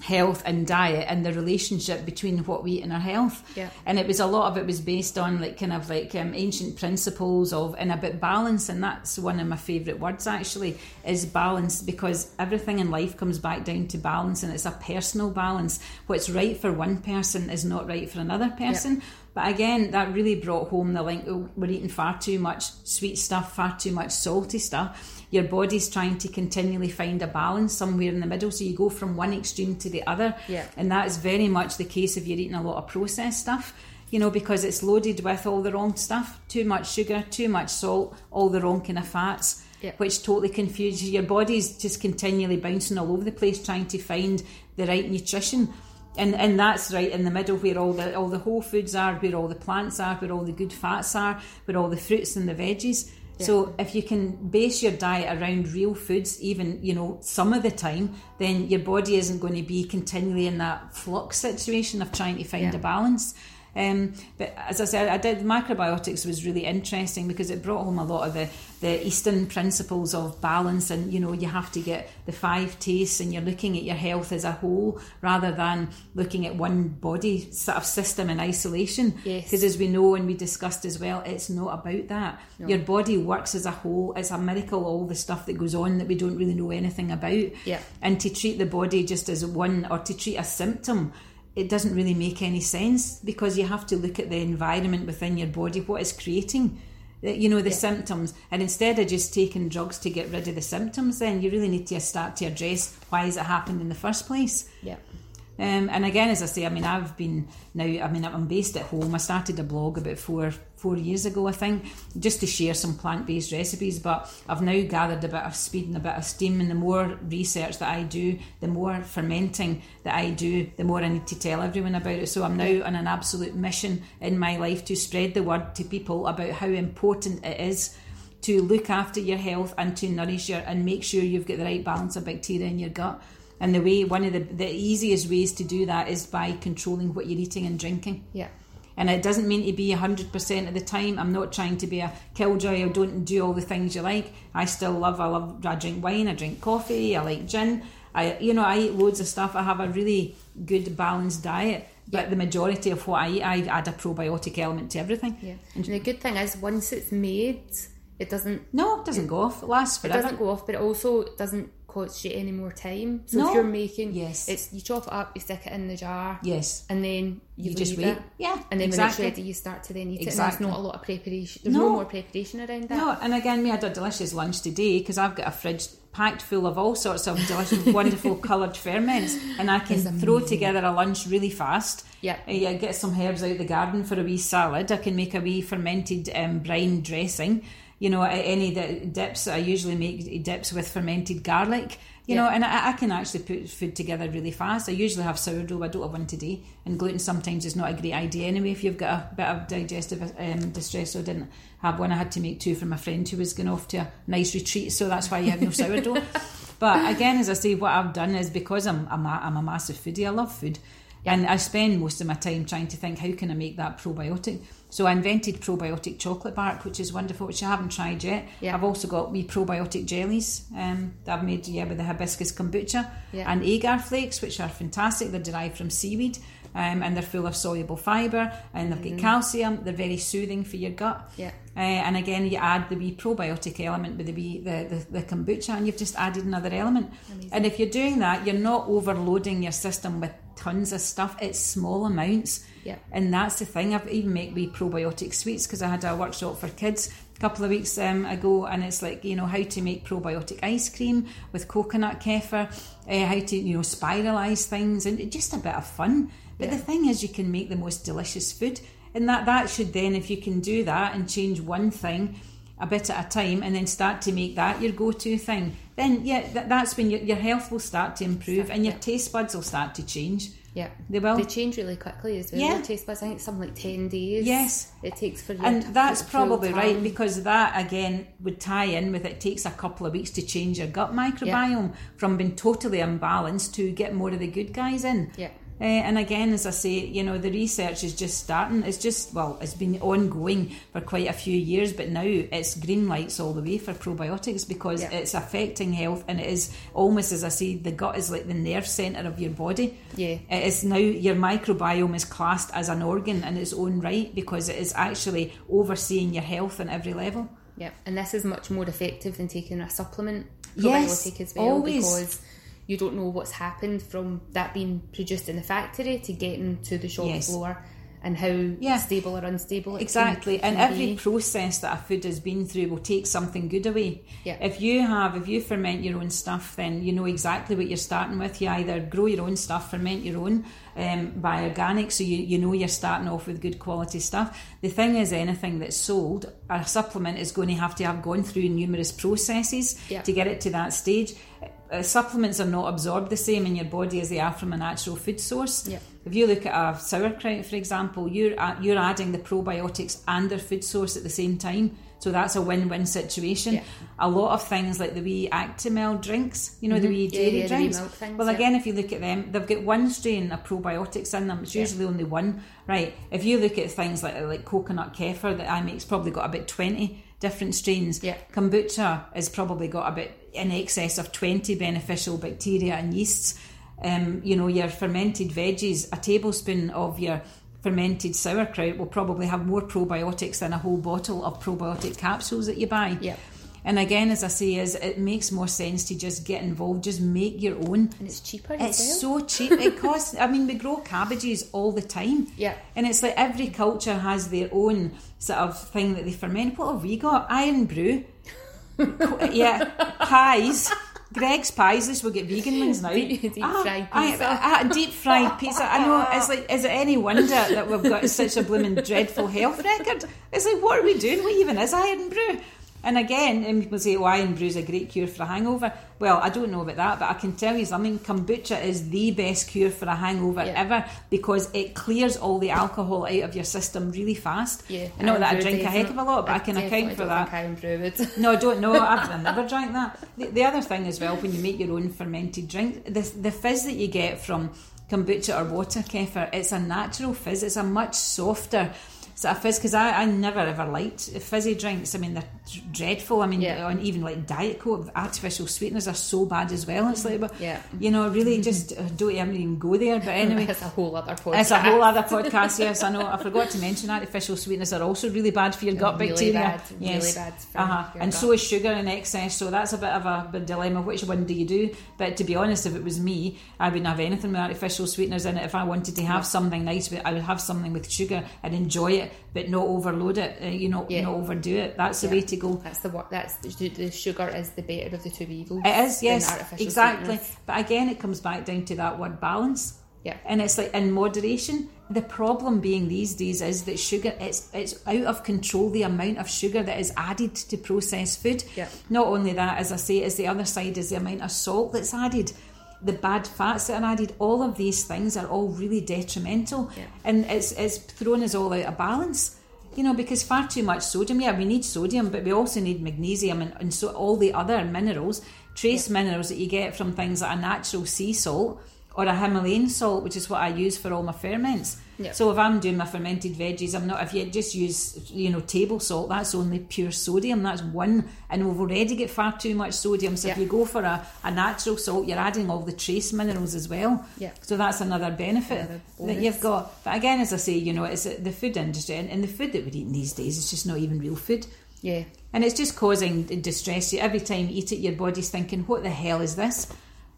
health and diet and the relationship between what we eat and our health. Yeah. And it was a lot of it was based on like kind of like um, ancient principles of and about balance and that's one of my favourite words actually is balance because everything in life comes back down to balance and it's a personal balance. What's right for one person is not right for another person. But again, that really brought home the link. Oh, we're eating far too much sweet stuff, far too much salty stuff. Your body's trying to continually find a balance somewhere in the middle. So you go from one extreme to the other. Yeah. And that is very much the case if you're eating a lot of processed stuff, you know, because it's loaded with all the wrong stuff too much sugar, too much salt, all the wrong kind of fats. Yeah. Which totally confuses you. Your body's just continually bouncing all over the place trying to find the right nutrition and and that's right in the middle where all the all the whole foods are, where all the plants are, where all the good fats are, where all the fruits and the veggies. So if you can base your diet around real foods, even you know some of the time, then your body isn't going to be continually in that flux situation of trying to find Yeah. a balance. Um, but as I said, I did macrobiotics was really interesting because it brought home a lot of the, the Eastern principles of balance, and you know you have to get the five tastes, and you're looking at your health as a whole rather than looking at one body sort of system in isolation. Yes. Because as we know and we discussed as well, it's not about that. Your body works as a whole. It's a miracle all the stuff that goes on that we don't really know anything about. Yeah. And to treat the body just as one or to treat a symptom it doesn't really make any sense because you have to look at the environment within your body, what is creating eh, you know the Yeah. symptoms and instead of just taking drugs to get rid of the symptoms then you really need to start to address why has it happened in the first place Yeah. Um, and again, as I say, I mean, I've been now. I mean, I'm based at home. I started a blog about four four years ago, I think, just to share some plant based recipes. But I've now gathered a bit of speed and a bit of steam. And the more research that I do, the more fermenting that I do, the more I need to tell everyone about it. So I'm now on an absolute mission in my life to spread the word to people about how important it is to look after your health and to nourish your and make sure you've got the right balance of bacteria in your gut. And the way one of the, the easiest ways to do that is by controlling what you're eating and drinking. Yeah. And it doesn't mean to be 100% of the time. I'm not trying to be a killjoy or don't do all the things you like. I still love, I love, I drink wine, I drink coffee, I like gin. I, you know, I eat loads of stuff. I have a really good balanced diet. But Yeah. the majority of what I eat, I add a probiotic element to everything. Yeah. And the good thing is, once it's made, it doesn't No, it doesn't go off. It lasts it doesn't go off, but it also doesn't cost you any more time. So No. if you're making, Yes. it's you chop it up, you stick it in the jar, Yes. and then you, You just wait. it. Yeah, and then exactly. when it's ready, you start to then eat Exactly. it. And there's not a lot of preparation. There's no, No. more preparation around that. No, and again, we had a delicious lunch today because I've got a fridge packed full of all sorts of delicious, wonderful coloured ferments, and I can throw together a lunch really fast. Yeah. Uh, yeah, get some herbs out of the garden for a wee salad. I can make a wee fermented um, brine dressing. You know, any di- dips I usually make dips with fermented garlic. You know, and I, I can actually put food together really fast. I usually have sourdough. I don't have one today, and gluten sometimes is not a great idea anyway. If you've got a bit of digestive um, distress, so I didn't have one. I had to make two for my friend who was going off to a nice retreat, so that's why you have no sourdough. But again, as I say, what I've done is because I'm I'm a, I'm a massive foodie. I love food, and I spend most of my time trying to think how can I make that probiotic. So I invented probiotic chocolate bark, which is wonderful, which I haven't tried yet. Yeah. I've also got wee probiotic jellies um, that I've made yeah with the hibiscus kombucha Yeah. and agar flakes, which are fantastic. They're derived from seaweed. Um, and they're full of soluble fibre and they've got calcium. They're very soothing for your gut. Yeah. Uh, and again, you add the wee probiotic element with the wee the, the, the kombucha, and you've just added another element. Amazing. And if you're doing that, you're not overloading your system with tons of stuff. It's small amounts. Yeah. And that's the thing. I've even make wee probiotic sweets because I had a workshop for kids a couple of weeks um, ago, and it's like you know how to make probiotic ice cream with coconut kefir, uh, how to you know spiralize things, and just a bit of fun. But Yeah. the thing is, you can make the most delicious food, and that that should then, if you can do that and change one thing a bit at a time, and then start to make that your go-to thing, then yeah, that, that's when your, your health will start to improve, Start, and your yeah. taste buds will start to change. Yeah. They will. They change really quickly as well. Yeah. Your taste buds, I think something like 10 days. Yes. It takes for you And to that's probably right because that again would tie in with it takes a couple of weeks to change your gut microbiome from being totally imbalanced to get more of the good guys in. Yeah. Uh, and again, as I say, you know, the research is just starting. It's just, well, it's been ongoing for quite a few years, but now it's green lights all the way for probiotics because Yeah. it's affecting health and it is almost, as I say, the gut is like the nerve centre of your body. Yeah. It is now your microbiome is classed as an organ in its own right because it is actually overseeing your health on every level. Yeah, and this is much more effective than taking a supplement Yes, well always. because you don't know what's happened from that being produced in the factory to getting to the shop Yes. floor and how Yeah. stable or unstable it Exactly, can, and can every be. process that a food has been through will take something good away. Yeah. If you have, if you ferment your own stuff, then you know exactly what you're starting with. You either grow your own stuff, ferment your own, um, buy organic, so you, you know you're starting off with good quality stuff. The thing is, anything that's sold, a supplement is going to have to have gone through numerous processes Yeah. to get it to that stage. Uh, supplements are not absorbed the same in your body as they are from a natural food source. Yeah. If you look at a sauerkraut, for example, you're you're adding the probiotics and their food source at the same time. So that's a win-win situation. Yeah. A lot of things like the wee Actimel drinks, you know, the wee Mm-hmm. Yeah, dairy yeah, wee drinks. things, well, yeah. again, if you look at them, they've got one strain of probiotics in them. It's Yeah. usually only one, right? If you look at things like like coconut kefir that I make's probably got about twenty different strains. Yeah. Kombucha has probably got about in excess of twenty beneficial bacteria and yeasts. Um, you know, your fermented veggies, a tablespoon of your fermented sauerkraut will probably have more probiotics than a whole bottle of probiotic capsules that you buy. Yeah. And again, as I say, is it makes more sense to just get involved, just make your own. And it's cheaper It's so cheap. It costs. I mean, we grow cabbages all the time. Yeah. And it's like every culture has their own sort of thing that they ferment. What have we got? Irn-Bru. Yeah, pies. Greggs pies. This will get vegan ones now. Deep- deep ah, fried pizza. I, I, deep fried pizza. I know. It's like, is it any wonder that we've got such a blooming dreadful health record? It's like, what are we doing? What even is Irn-Bru? And again, um, and people say, "Oh, Irn-Bru is a great cure for a hangover." Well, I don't know about that, but I can tell you something: kombucha is the best cure for a hangover Yeah. ever because it clears all the alcohol out of your system really fast. Yeah, I know that I drink a heck of a lot, but I can account for don't that. Irn-Bru would. No, I don't know. I've, I've never drank that. The, the other thing as well, when you make your own fermented drink, the, the fizz that you get from kombucha or water kefir, it's a natural fizz. It's a much softer sort of fizz because I, I never ever liked fizzy drinks. I mean, they're dreadful. I mean, Yeah. and even like Diet Coke, artificial sweeteners are so bad as well. It's like, but, Yeah. you know, really just uh, don't even go there. But anyway, it's a whole other podcast. it's a whole other podcast, yes, I know. I forgot to mention artificial sweeteners are also really bad for your gut really bacteria. bad, really yes. bad for uh-huh. And gut. so is sugar in excess, so that's a bit of a, bit dilemma. Which one do you do? But to be honest, if it was me, I wouldn't have anything with artificial sweeteners in it. If I wanted to have something nice, I would have something with sugar and enjoy it, but not overload it, uh, you know, Yeah. not overdo it. That's the Yeah. way to go. That's the what. That's the, the sugar is the better of the two evils. It is, yes, exactly. sweeteners. But again, it comes back down to that word balance. Yeah. And it's like in moderation. The problem being these days is that sugar it's it's out of control the amount of sugar that is added to processed food. Yeah. Not only that, as I say, is the other side is the amount of salt that's added, the bad fats that are added. All of these things are all really detrimental, Yeah. and it's it's thrown us all out of balance. You know, because far too much sodium. Yeah, we need sodium, but we also need magnesium and, and so all the other minerals, trace minerals that you get from things like a natural sea salt or a Himalayan salt, which is what I use for all my ferments. Yeah. So if I'm doing my fermented veggies, I'm not. If you just use, you know, table salt, that's only pure sodium. That's one, and we've already got far too much sodium. So if you go for a, a natural salt, you're adding all the trace minerals as well. Yeah. So that's another benefit Another that you've got. But again, as I say, you know, it's uh, the food industry, and, and the food that we're eating these days is just not even real food. Yeah. And it's just causing distress. Every time you eat it, your body's thinking, what the hell is this?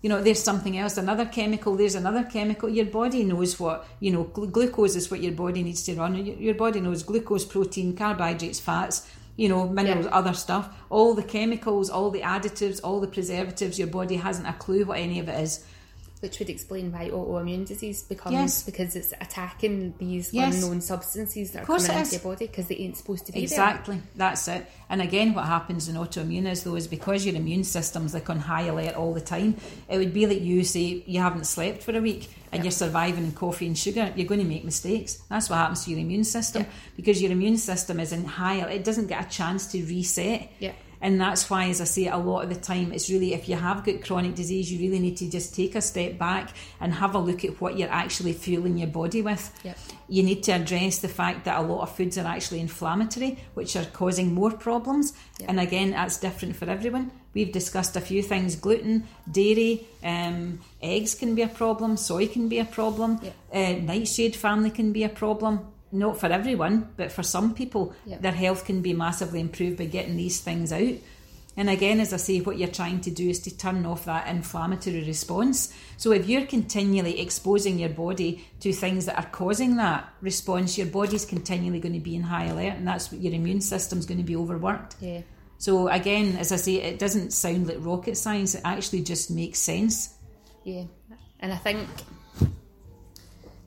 You know, there's something else, another chemical, there's another chemical. Your body knows what, you know, glu- glucose is what your body needs to run. Your, your body knows glucose, protein, carbohydrates, fats, you know, minerals, Yeah. other stuff. All the chemicals, all the additives, all the preservatives, your body hasn't a clue what any of it is. Which would explain why autoimmune disease becomes Yes. because it's attacking these Yes. unknown substances that are coming into is. your body because they ain't supposed to be there. Exactly, that's it. And again, what happens in autoimmune is though is because your immune system's like on high alert all the time. It would be like you say you haven't slept for a week and you're surviving on coffee and sugar. You're going to make mistakes. That's what happens to your immune system Yeah. because your immune system is in high. alert. It doesn't get a chance to reset. Yeah. And that's why, as I say, a lot of the time, it's really if you have got chronic disease, you really need to just take a step back and have a look at what you're actually fueling your body with. Yep. You need to address the fact that a lot of foods are actually inflammatory, which are causing more problems. Yep. And again, that's different for everyone. We've discussed a few things gluten, dairy, um, eggs can be a problem, soy can be a problem, Yep. uh, nightshade family can be a problem. Not for everyone, but for some people, Yep. their health can be massively improved by getting these things out. And again, as I say, what you're trying to do is to turn off that inflammatory response. So if you're continually exposing your body to things that are causing that response, your body's continually going to be in high alert, and that's what your immune system's going to be overworked. Yeah. So again, as I say, it doesn't sound like rocket science. It actually just makes sense. Yeah. And I think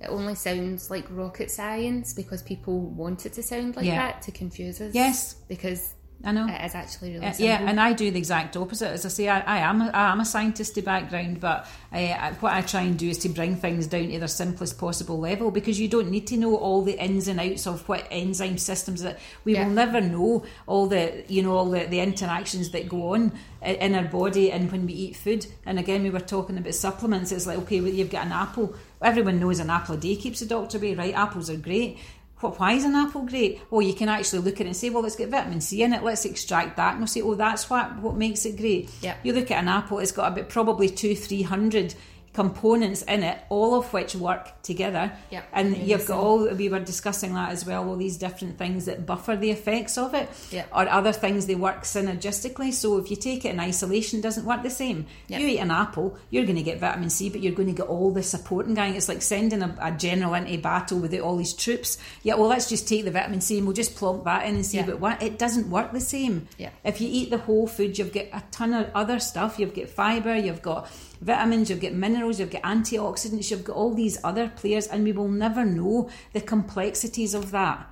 it only sounds like rocket science because people want it to sound like Yeah. that to confuse us. Yes. Because I know. it is actually really Uh, simple. yeah, and I do the exact opposite. As I say, I, I am a, I am a scientist to background, but uh, what I try and do is to bring things down to their simplest possible level because you don't need to know all the ins and outs of what enzyme systems that we Yeah. will never know all the you know all the, the interactions that go on in our body and when we eat food. And again, we were talking about supplements. It's like okay, well, you've got an apple. Everyone knows an apple a day keeps the doctor away, right? Apples are great. What, why is an apple great? Well, you can actually look at it and say, well, it's got vitamin C in it. Let's extract that. And we'll say, oh, that's what what makes it great. Yeah. You look at an apple, it's got about probably two, three hundred components in it, all of which work together. Yep, And amazing. you've got all we were discussing that as well, all these different things that buffer the effects of it. Yep. Or other things they work synergistically. So if you take it in isolation, it doesn't work the same. Yep. You eat an apple, you're going to get vitamin C, but you're going to get all the supporting gang. It's like sending a, a general into battle without all these troops. Yeah, well, let's just take the vitamin C and we'll just plonk that in and see what what it doesn't work the same. Yeah. If you eat the whole food, you've got a ton of other stuff. You've got fibre, you've got vitamins, you've got minerals, you've got antioxidants, you've got all these other players, and we will never know the complexities of that.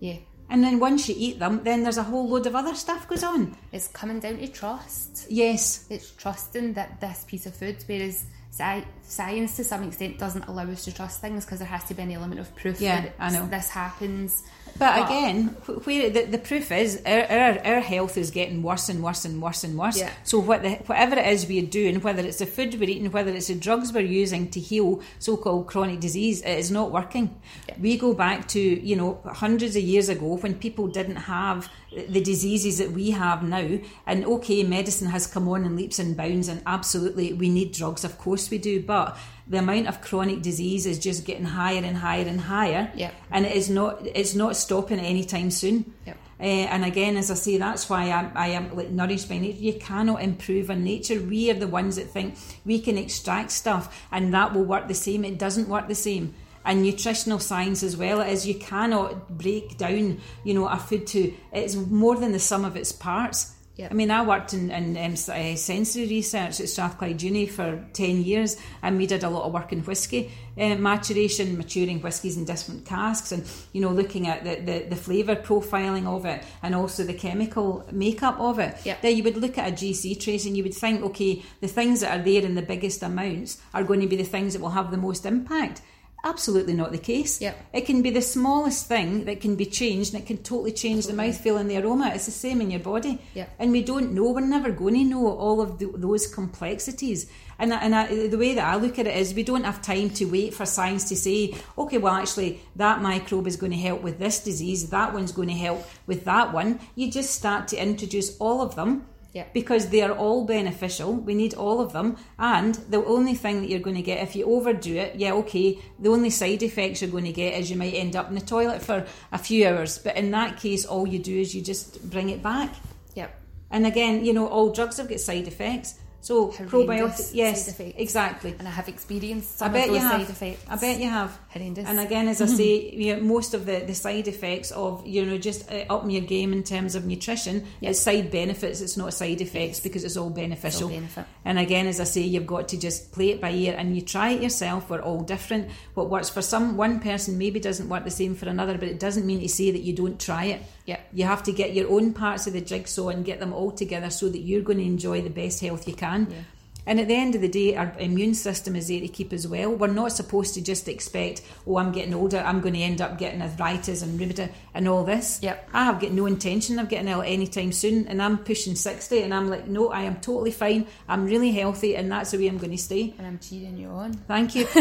Yeah. And then once you eat them, then there's a whole load of other stuff goes on. It's coming down to trust. Yes, It's trusting that this piece of food, whereas sci- science to some extent doesn't allow us to trust things because there has to be an element of proof Yeah, that I know. this happens. But again, where the, the proof is, our, our, our health is getting worse and worse and worse and worse. Yeah. So what the, whatever it is we're doing, whether it's the food we're eating, whether it's the drugs we're using to heal so-called chronic disease, it is not working. Yeah. We go back to you know hundreds of years ago when people didn't have the diseases that we have now. And okay, medicine has come on in leaps and bounds, and absolutely we need drugs, of course we do. But the amount of chronic disease is just getting higher and higher and higher Yeah. and it is not it's not stopping anytime soon. Yep. Uh, and again, as I say, that's why I'm, I am like nourished by nature. You cannot improve on nature. We are the ones that think we can extract stuff and that will work the same. It doesn't work the same. And nutritional science as well is you cannot break down, you know, a food to it's more than the sum of its parts. I mean, I worked in, in um, sensory research at Strathclyde Uni for 10 years, and we did a lot of work in whisky uh, maturation, maturing whiskies in different casks, and you know, looking at the, the, the flavour profiling of it and also the chemical makeup of it. Yep. Then you would look at a GC trace and you would think, okay, the things that are there in the biggest amounts are going to be the things that will have the most impact. Absolutely not the case. Yep. It can be the smallest thing that can be changed and it can totally change the mouthfeel and the aroma. It's the same in your body. Yep. And we don't know, we're never going to know all of the, those complexities. And, I- and I, the way that I look at it is we don't have time to wait for science to say, okay, well, actually, that microbe is going to help with this disease, that one's going to help with that one. You just start to introduce all of them Yep. because they are all beneficial. We need all of them. And the only thing that you're going to get, if you overdo it, yeah, okay, the only side effects you're going to get is you might end up in the toilet for a few hours. But in that case, all you do is you just bring it back. Yep. And again, you know, all drugs have got side effects. So Horrendous probiotics, yes, side effects. exactly. And I have experienced I bet of you those have. side effects. I bet you have. Horrendous. And again, as I say, you know, most of the, the side effects of you know just uh, upping your game in terms of nutrition Yep. is side benefits. It's not side effects because it's all beneficial. benefit. And again, as I say, you've got to just play it by ear and you try it yourself. We're all different. What works for some one person maybe doesn't work the same for another, but it doesn't mean to say that you don't try it. Yep. You have to get your own parts of the jigsaw and get them all together so that you're going to enjoy the best health you can. Yeah. And at the end of the day, our immune system is there to keep as well. We're not supposed to just expect, oh, I'm getting older, I'm going to end up getting arthritis and rheumatoid and all this. Yep. I have got no intention of getting ill anytime soon, and I'm pushing 60, and I'm like, no, I am totally fine. I'm really healthy, and that's the way I'm going to stay. and I'm cheering you on. Thank you.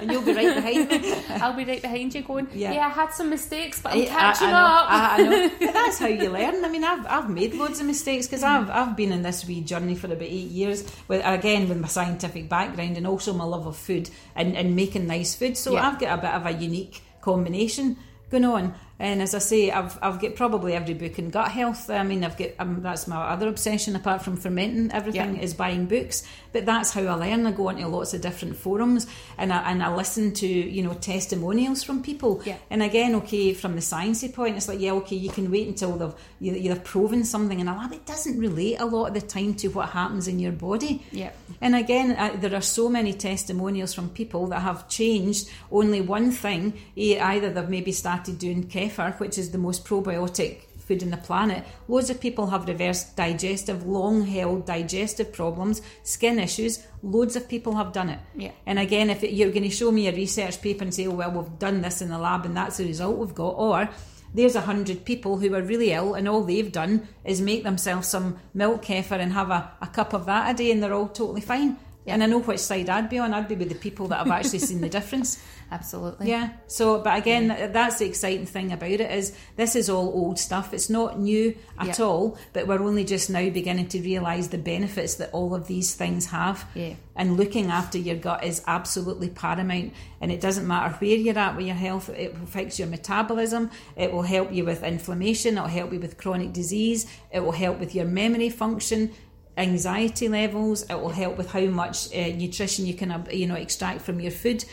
and you'll be right behind me. I'll be right behind you going, Yeah. yeah, I had some mistakes, but I'm I- catching I, I know, up. I, know. But that's how you learn. I mean, I've, I've made loads of mistakes because I've, I've been in this wee journey for about eight years, with, again, with my scientific background and also my love of food and, and making nice food. So Yeah. I've got a bit of a unique combination going on. And as I say, I've, I've got probably every book in gut health. I mean, I've got um, that's my other obsession apart from fermenting. Everything Yeah. is buying books, but that's how I learn. I go into lots of different forums and I, and I listen to you know testimonials from people. Yeah. And again, okay, from the sciencey point, it's like yeah, okay, you can wait until they've you, you've proven something in a lab. It doesn't relate a lot of the time to what happens in your body. Yeah. And again, uh, there are so many testimonials from people that have changed only one thing. Eh, Either they've maybe started doing kefir, which is the most probiotic food on the planet. Loads of people have reversed digestive, long held digestive problems, skin issues. Loads of people have done it. Yeah. And again, if it, you're going to show me a research paper and say, oh, well, we've done this in the lab and that's the result we've got, or there's a hundred people who are really ill and all they've done is make themselves some milk kefir and have a, a cup of that a day and they're all totally fine. And I know which side I'd be on. I'd be with the people that have actually seen the difference. Absolutely. Yeah. So, but again, th- that's the exciting thing about it is this is all old stuff. It's not new at Yeah. all, but we're only just now beginning to realise the benefits that all of these things have. Yeah. And looking after your gut is absolutely paramount. And it doesn't matter where you're at with your health, it affects your metabolism, it will help you with inflammation, it will help you with chronic disease, it will help with your memory function. Anxiety levels. It will help with how much uh, nutrition you can, uh, you know, extract from your food.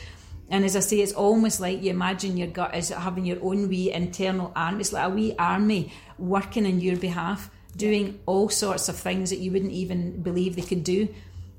And as I say, it's almost like you imagine your gut as having your own wee internal army. It's like a wee army working on your behalf, doing all sorts of things that you wouldn't even believe they could do.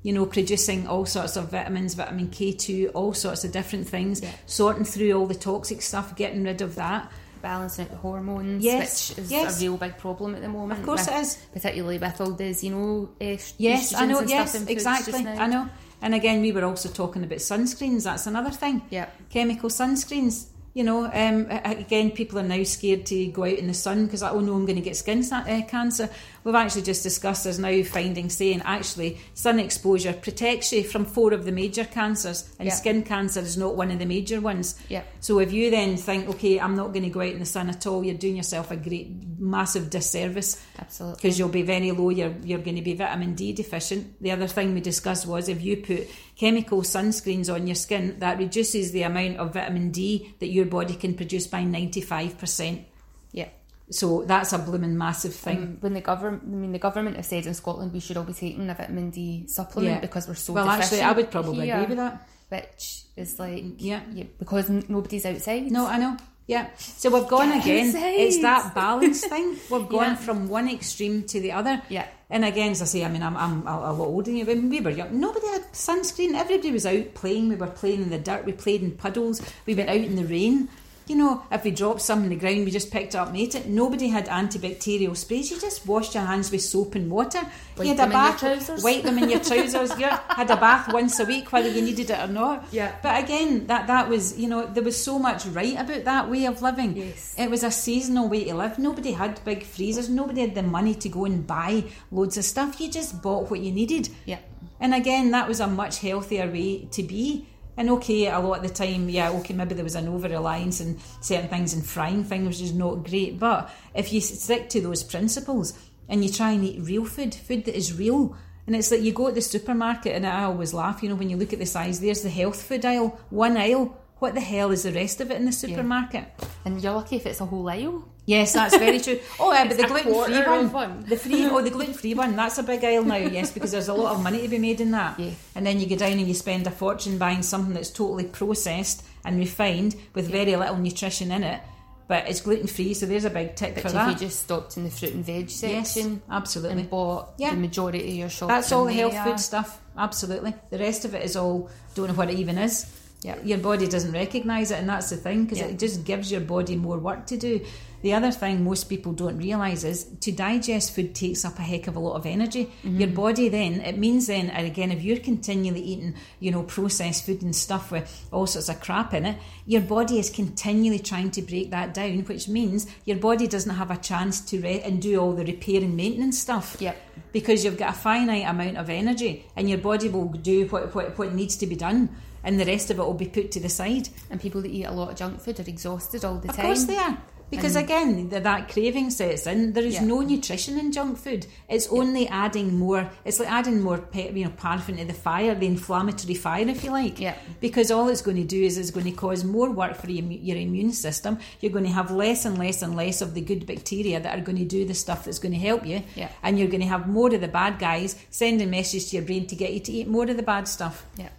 You know, producing all sorts of vitamins, vitamin K2, all sorts of different things, Yeah. sorting through all the toxic stuff, getting rid of that. Balancing out the hormones, Yes, which is yes. a real big problem at the moment. Of course with- it is. Particularly with all the xeno uh, Yes, I know. Yes, exactly. I know. And again, we were also talking about sunscreens. That's another thing. Yeah. Chemical sunscreens. You know, um, again, people are now scared to go out in the sun because, I oh no, I'm going to get skin uh, cancer. We've actually just discussed there's now findings saying actually sun exposure protects you from four of the major cancers, and Yeah. skin cancer is not one of the major ones. Yeah. So if you then think, okay, I'm not going to go out in the sun at all, you're doing yourself a great, massive disservice Absolutely. because you'll be very low. You're you're going to be vitamin D deficient. The other thing we discussed was if you put chemical sunscreens on your skin, that reduces the amount of vitamin D that your body can produce by ninety five percent. Yeah. So that's a blooming massive thing. Um, when the government, I mean, the government have said in Scotland we should all be taking a vitamin D supplement Yeah. because we're so well, actually, I would probably here, agree with that. Which is like, Yeah. because n- nobody's outside. No, I know. Yeah. So we've gone Get again. outside. It's that balance thing. We've gone Yeah. from one extreme to the other. Yeah. And again, as I say, I mean, I'm, I'm a, a lot older than you. When we were young, nobody had sunscreen. Everybody was out playing. We were playing in the dirt. We played in puddles. We went out in the rain. You know, if we dropped some in the ground, we just picked it up and ate it. Nobody had antibacterial sprays. You just washed your hands with soap and water. Wipe you had them a in your bath. Wipe them in your trousers. you had a bath once a week, whether you needed it or not. Yeah. But again, that that was you know there was so much right about that way of living. Yes. It was a seasonal way to live. Nobody had big freezers. Nobody had the money to go and buy loads of stuff. You just bought what you needed. Yeah. And again, that was a much healthier way to be. And okay, a lot of the time, yeah, okay, maybe there was an over reliance and certain things and frying things, which is not great. But if you stick to those principles and you try and eat real food, food that is real, and it's like you go to the supermarket, and I always laugh, you know, when you look at the size, there's the health food aisle, one aisle. What the hell is the rest of it in the supermarket? And you're lucky if it's a whole aisle. Yes, that's very true. Oh, yeah, but the gluten free one, one. the free, oh, the gluten free one, that's a big aisle now. Yes, because there's a lot of money to be made in that. Yeah. And then you go down and you spend a fortune buying something that's totally processed and refined with very little nutrition in it, but it's gluten free. So there's a big tick But for if that. you just stopped in the fruit and veg section, yes, absolutely. and bought Yeah. the majority of your shopping, That's all the health there, food stuff. Absolutely. The rest of it is all don't know what it even is. Yeah, your body doesn't recognise it, and that's the thing because Yeah. it just gives your body more work to do. The other thing most people don't realise is to digest food takes up a heck of a lot of energy. Mm-hmm. Your body then it means then, and again, if you're continually eating, you know, processed food and stuff with all sorts of crap in it, your body is continually trying to break that down, which means your body doesn't have a chance to re- and do all the repair and maintenance stuff Yep. because you've got a finite amount of energy and your body will do what, what, what needs to be done and the rest of it will be put to the side. And people that eat a lot of junk food are exhausted all the Of time. course they are. Because again, th- that craving sets in. There is Yeah. no nutrition in junk food. It's only adding more. It's like adding more, pe- you know, paraffin to the fire, the inflammatory fire, if you like. Yeah. Because all it's going to do is it's going to cause more work for your, your immune system. You're going to have less and less and less of the good bacteria that are going to do the stuff that's going to help you. Yeah. And you're going to have more of the bad guys sending messages to your brain to get you to eat more of the bad stuff. Yeah.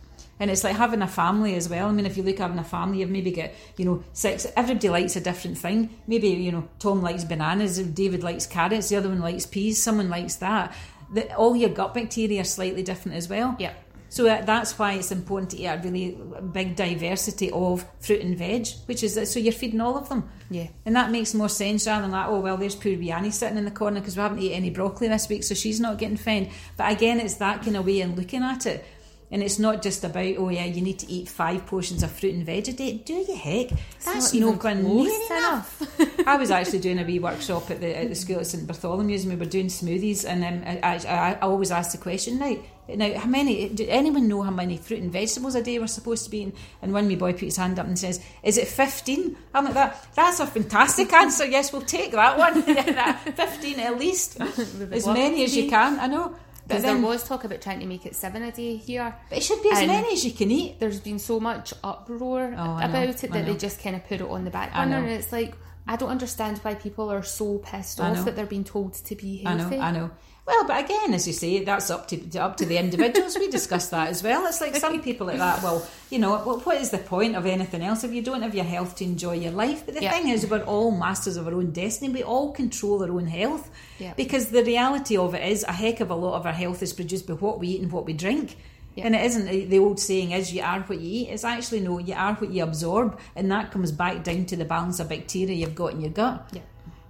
And it's like having a family as well. I mean, if you look at having a family, you've maybe got, you know, six, everybody likes a different thing. Maybe, you know, Tom likes bananas, David likes carrots, the other one likes peas, someone likes that. The, all your gut bacteria are slightly different as well. Yeah. So that, that's why it's important to eat a really big diversity of fruit and veg, which is that so you're feeding all of them. Yeah. And that makes more sense rather than like, oh, well, there's poor Annie sitting in the corner because we haven't eaten any broccoli this week, so she's not getting fed. But again, it's that kind of way in looking at it. And it's not just about, oh, yeah, you need to eat five portions of fruit and veg a day. Do you heck? That's not no even going close enough. enough. I was actually doing a wee workshop at the at the school at St Bartholomew's, and we were doing smoothies. And um, I, I, I always ask the question now. Now, how many? Did anyone know how many fruit and vegetables a day we're supposed to be eating? And one wee boy put his hand up and says, "Is it 15? I'm like that. That's a fantastic answer. Yes, we'll take that one. Fifteen at least, as many as you can. I know. Because there was talk about trying to make it seven a day here. But it should be as many as you can eat. There's been so much uproar Oh, I know, about it that they just kind of put it on the back burner, and it's like I don't understand why people are so pissed off that they're being told to be I healthy. know, I know. Well, but again, as you say, that's up to up to the individuals. we discussed that as well. It's like some people like that. Well, you know, what is the point of anything else if you don't have your health to enjoy your life? But the Yeah. thing is, we're all masters of our own destiny. We all control our own health. Yeah. Because the reality of it is, a heck of a lot of our health is produced by what we eat and what we drink. Yeah. And it isn't the old saying is you are what you eat. It's actually no, you are what you absorb, and that comes back down to the balance of bacteria you've got in your gut.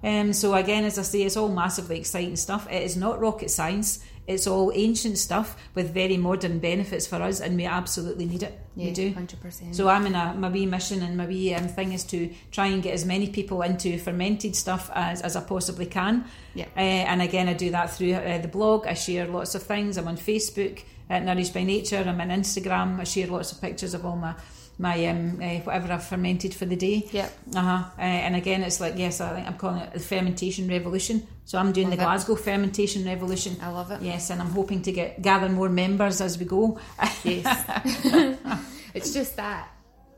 Um, so again, as I say, it's all massively exciting stuff. It is not rocket science. It's all ancient stuff with very modern benefits for us, and we absolutely need it. Yeah, we do. hundred percent. So I'm in a my wee mission and my wee um, thing is to try and get as many people into fermented stuff as, as I possibly can. Yeah. Uh, and again, I do that through uh, the blog. I share lots of things. I'm on Facebook at Nourished by Nature. I'm on Instagram. I share lots of pictures of all my my um, uh, whatever I've fermented for the day. Yep. Uh-huh. Uh, and again, it's like yes, I think I'm calling it the fermentation revolution. So I'm doing Love the it. Glasgow fermentation revolution. I love it. Yes, and I'm hoping to get gather more members as we go. Yes. it's just that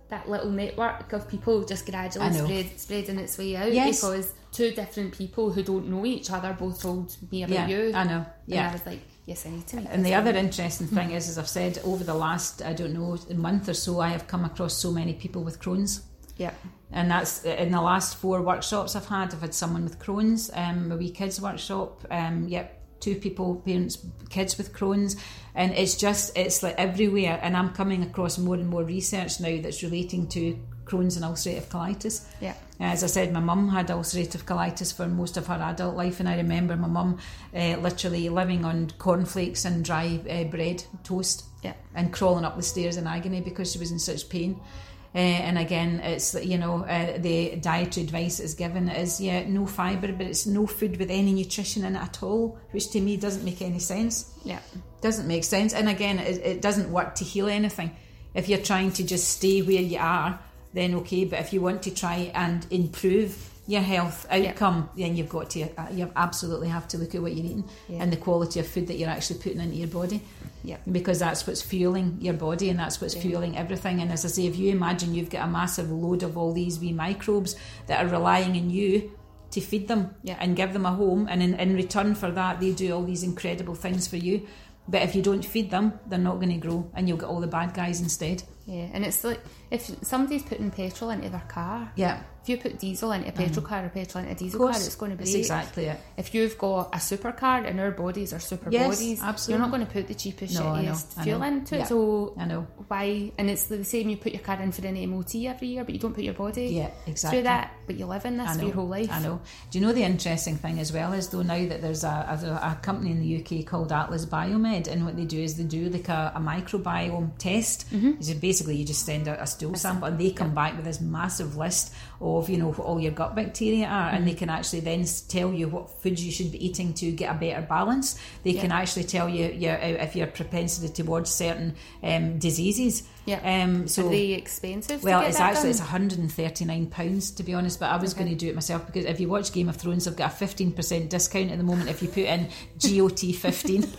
that little network of people just gradually spread, spreading its way out Yes. because two different people who don't know each other both told me about yeah, you. I know. And Yeah. I was like, yes, I need to meet And the other interesting thing is, as I've said, over the last, I don't know, month or so, I have come across so many people with Crohn's. Yeah. And that's in the last four workshops I've had. I've had someone with Crohn's, um, a wee kids workshop. Um, yep, two people, parents, kids with Crohn's, and it's just it's like everywhere. And I'm coming across more and more research now that's relating to Crohn's and ulcerative colitis. Yeah. As I said, my mum had ulcerative colitis for most of her adult life, and I remember my mum uh, literally living on cornflakes and dry uh, bread toast Yeah. and crawling up the stairs in agony because she was in such pain. Uh, and again, it's you know uh, the dietary advice is given is yeah no fibre, but it's no food with any nutrition in it at all, which to me doesn't make any sense. Yeah. Doesn't make sense. And again, it, it doesn't work to heal anything. If you're trying to just stay where you are, then okay. But if you want to try and improve your health outcome, then you've got to uh, you absolutely have to look at what you're eating Yeah. and the quality of food that you're actually putting into your body Yeah. because that's what's fueling your body and that's what's fueling everything. And as I say, if you imagine you've got a massive load of all these wee microbes that are relying on you to feed them Yeah. and give them a home, and in, in return for that, they do all these incredible things for you. But if you don't feed them, they're not going to grow, and you'll get all the bad guys instead. Yeah. And it's like if somebody's putting petrol into their car, Yeah, if you put diesel into a petrol mm-hmm. car or petrol into a diesel car, it's going to That's break. exactly it. If you've got a supercar and our bodies are super Yes, bodies, absolutely. you're not going to put the cheapest, No, shittiest fuel into Yeah. it. So I know. why? And it's the same. You put your car in for an MOT every year, but you don't put your body Yeah, exactly. through that. But you live in this know, your whole life. I know. Do you know the interesting thing as well is though now that there's a, a, a company in the UK called Atlas Biomed, and what they do is they do like a, a microbiome test. Mm-hmm. So basically, you just send out a stool sample, and they come back with this massive list of you know what all your gut bacteria are, and Mm-hmm. they can actually then tell you what foods you should be eating to get a better balance. They can actually tell you your, if your propensity towards certain um, diseases. Yeah. Um, so Are they expensive? well, to get it's actually done? it's 139 pounds to be honest, but I was Okay. going to do it myself because if you watch Game of Thrones, I've got a 15% discount at the moment if you put in GOT 15,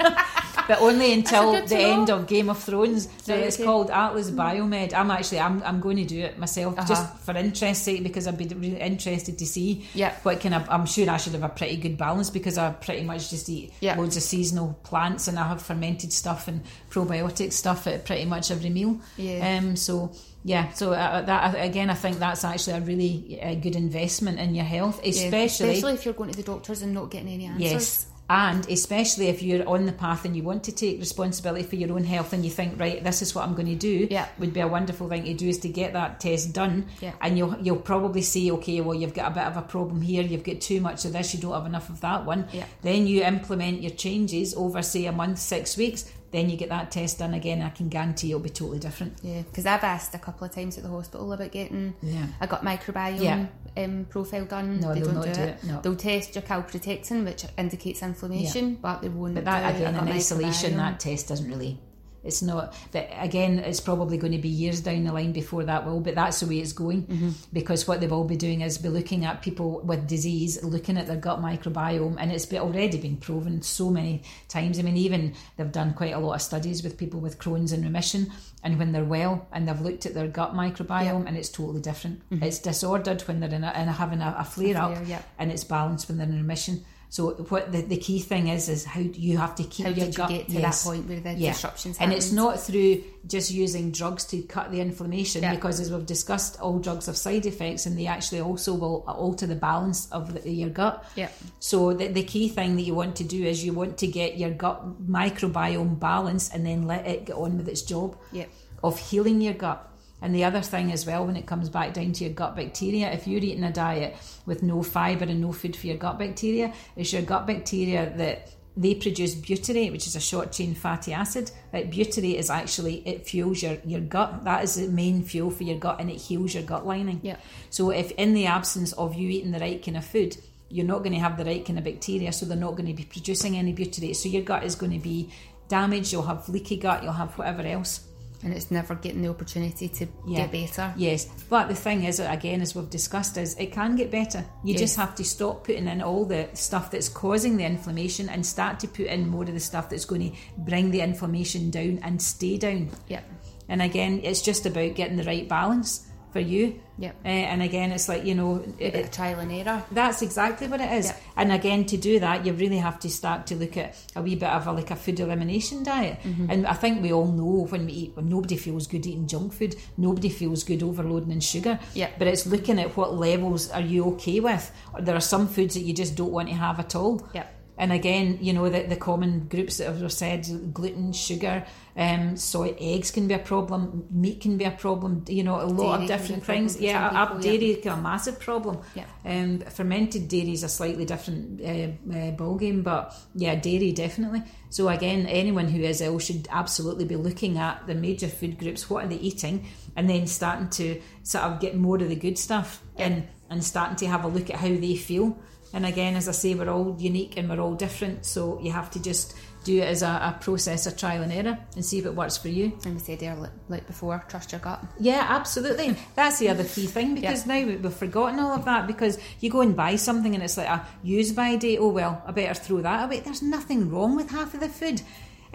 but only until the know. end of Game of Thrones. So Right, it's called Atlas Biomed. I'm actually I'm, I'm going to do it myself Uh-huh. just for interest sake because I'd be really interested to see Yeah. what kind of. I'm sure I should have a pretty good balance because I pretty much just eat Yeah. loads of seasonal plants and I have fermented stuff and probiotic stuff at pretty much every meal. Yeah. Um. So yeah. So uh, that again, I think that's actually a really uh, good investment in your health, Yeah, especially, especially if you're going to the doctors and not getting any answers. yes. And especially if you're on the path and you want to take responsibility for your own health and you think, right, this is what I'm going to do, Yeah. would be a wonderful thing to do is to get that test done. Yeah. And you'll you'll probably see, okay, well, you've got a bit of a problem here, you've got too much of this, you don't have enough of that one. Yeah. Then you implement your changes over, say, a month, six weeks. Then you get that test done again. I can guarantee it'll be totally different. Yeah, because I've asked a couple of times at the hospital about getting Yeah. I got microbiome Yeah. um, profile done. No, they they'll don't not do, do it. it, no. They'll test your calprotectin, which indicates inflammation, but they won't. But that again, in isolation, that test doesn't really. It's not. But again, it's probably going to be years down the line before that will. But that's the way it's going Mm-hmm. because what they've all be doing is be looking at people with disease, looking at their gut microbiome, and it's been, already been proven so many times. I mean, even they've done quite a lot of studies with people with Crohn's in remission, and when they're well, and they've looked at their gut microbiome, and it's totally different. It's disordered when they're in, a, in a, having a, a flare up, flare, yeah. and it's balanced when they're in remission. So what the, the key thing is is how do you have to keep How your did you gut get to yes. that point where the Yeah. disruptions and it's not through just using drugs to cut the inflammation Yeah. because as we've discussed all drugs have side effects and they actually also will alter the balance of the, your gut Yeah. so the, the key thing that you want to do is you want to get your gut microbiome balanced and then let it get on with its job Yeah. of healing your gut. And the other thing as well, when it comes back down to your gut bacteria, if you're eating a diet with no fibre and no food for your gut bacteria, it's your gut bacteria that they produce butyrate, which is a short chain fatty acid. Like butyrate is actually it fuels your, your gut. That is the main fuel for your gut and it heals your gut lining. Yeah. So if in the absence of you eating the right kind of food, you're not going to have the right kind of bacteria, so they're not going to be producing any butyrate. So your gut is going to be damaged, you'll have leaky gut, you'll have whatever else. And it's never getting the opportunity to Yeah. get better. Yes, but the thing is, again, as we've discussed, is it can get better. You Yes. just have to stop putting in all the stuff that's causing the inflammation and start to put in more of the stuff that's going to bring the inflammation down and stay down. Yep. And again, it's just about getting the right balance for you. Yep. Uh, and again, it's like you know, A it, bit of trial and error. that's exactly what it is. Yep. And again, to do that, you really have to start to look at a wee bit of a like a food elimination diet. Mm-hmm. And I think we all know when we eat, when nobody feels good eating junk food, nobody feels good overloading in sugar. Yep. But it's looking at what levels are you okay with. There are some foods that you just don't want to have at all. Yep. And again, you know, the, the common groups that have said gluten, sugar, um, soy, eggs can be a problem, meat can be a problem, you know, a lot Dairy of can be a different things. Yeah, up yeah. dairy can be a massive problem. Yeah. Um, fermented dairy is a slightly different uh, uh, ball game, but yeah, dairy definitely. So again, anyone who is ill should absolutely be looking at the major food groups. What are they eating, and then starting to sort of get more of the good stuff in, and starting to have a look at how they feel. And again, as I say, we're all unique and we're all different, so you have to just do it as a, a process of trial and error and see if it works for you. And we said there, like, before, trust your gut. Yeah, absolutely. That's the other key thing because now we- we've forgotten all of that because you go and buy something and it's like a use by date. Oh, well, I better throw that away. There's nothing wrong with half of the food.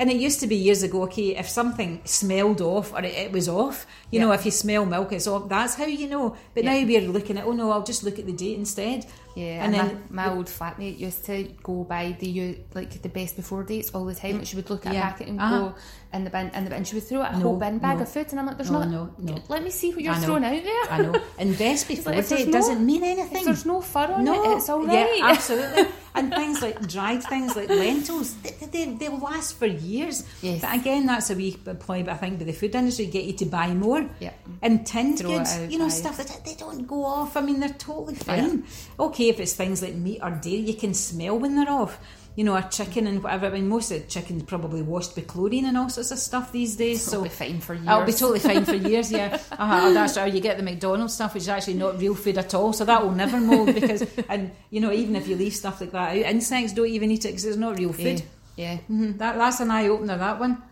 And it used to be years ago, okay, if something smelled off or it, it was off, you Yeah. know, if you smell milk, it's off. That's how you know. But Yeah. now we're looking at, oh no, I'll just look at the date instead. Yeah, and and then my, my old flatmate used to go by the like the best before dates all the time. Like she would look at Yeah. a packet and Uh-huh. go in the bin, in the bin. She would throw out a No, whole bin bag no. of food, and I'm like, "There's No, not. no, no. Let me see what you're throwing out there. I know. Invest before date no- doesn't mean anything. there's no fur on No, it, it's all right. Yeah, absolutely. and things like dried things like lentils, they, they, they'll last for years. Yes. But again, that's a wee but I think by the food industry, get you to buy more. Yeah. And tinned Throw goods, out, you know, aye. stuff that they don't go off. I mean, they're totally fine. Okay, if it's things like meat or dairy, you can smell when they're off. You know, or chicken and whatever. I mean, most of the chicken's probably washed with chlorine and all sorts of stuff these days. It'll so be fine for years. I'll be totally fine for years, yeah. Uh-huh, that's how you get the McDonald's stuff, which is actually not real food at all. So that will never mold because, and you know, even if you leave stuff like that out, insects don't even eat it because it's not real food. Yeah. Mhm, That that's an eye opener. That one.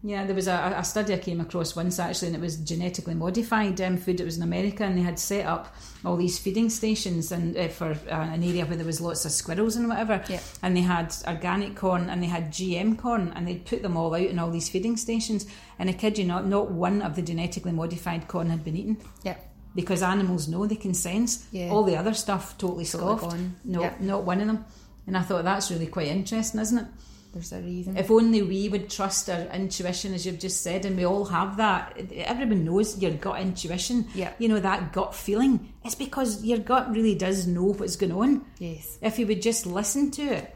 Yeah, there was a, a study I came across once actually, and it was genetically modified um, food. It was in America, and they had set up all these feeding stations and uh, for uh, an area where there was lots of squirrels and whatever. Yeah. And they had organic corn and they had GM corn, and they'd put them all out in all these feeding stations. And I kid you not, not one of the genetically modified corn had been eaten Yeah. because animals know they can sense. Yeah. All the other stuff totally Totally scoffed. gone. No, Yeah. not one of them. And I thought that's really quite interesting, isn't it? There's a reason. If only we would trust our intuition, as you've just said, and we all have that. Everyone knows your gut intuition. Yeah. You know, that gut feeling. It's because your gut really does know what's going on. yes. If you would just listen to it.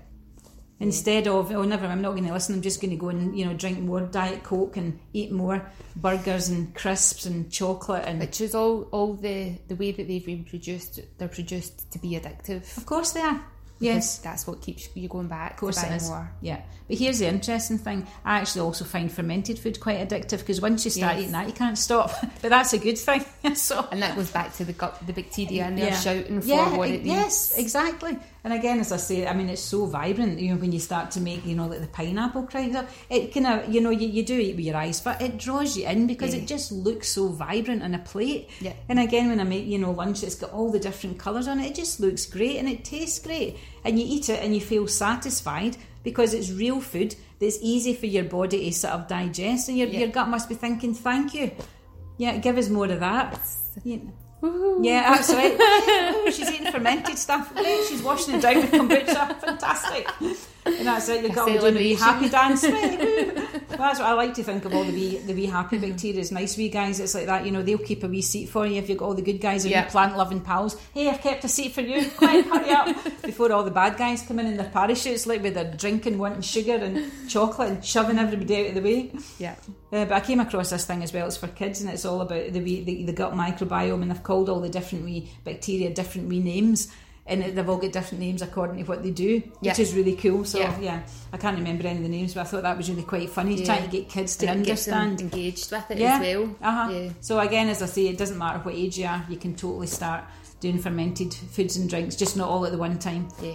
Instead of, oh, never, I'm not going to listen, I'm just going to go and, you know, drink more Diet Coke and eat more burgers and crisps and chocolate. And Which is all all the the way that they've been produced. They're produced to be addictive. of course they are. Yes. that's what keeps you going back Of course it is. more. Yeah, but here's the interesting thing. I actually also find fermented food quite addictive because once you start Yes. eating that, you can't stop. but that's a good thing. so And that goes back to the gut, the bacteria, and they're Yeah. shouting for yeah, what it yes, needs. exactly. And again, as I say, I mean, it's so vibrant. You know, when you start to make, you know, like the pineapple kind of, it kind of, you know, you, you do eat with your eyes, but it draws you in because Yeah. it just looks so vibrant on a plate. Yeah. And again, when I make, you know, lunch, it's got all the different colours on it. It just looks great and it tastes great. And you eat it and you feel satisfied because it's real food that's easy for your body to sort of digest, and your, Yeah. your gut must be thinking, "Thank you." Yeah, give us more of that. Yeah. Yeah, that's right. Ooh, she's eating fermented stuff. She's washing it down with kombucha. Fantastic. And that's it. You've got to do the wee happy dance. That's what I like to think of all the wee, the wee happy bacteria. Nice wee guys. It's like that. You know, they'll keep a wee seat for you if you've got all the good guys and Yeah. plant loving pals. Hey, I've kept a seat for you. Quick, hurry up before all the bad guys come in in their parachutes, like with their drinking, wanting sugar and chocolate and shoving everybody out of the way. Yeah. Uh, but I came across this thing as well. It's for kids, and it's all about the wee, the, the gut microbiome, and they've called all the different wee bacteria different wee names, and they've all got different names according to what they do, Yeah. which is really cool. So Yeah. yeah. I can't remember any of the names, but I thought that was really quite funny Yeah. trying to get kids to And understand. engaged with it Yeah. as well. Uh-huh. Yeah. So again, as I say, it doesn't matter what age you are, you can totally start doing fermented foods and drinks, just not all at the one time. Yeah.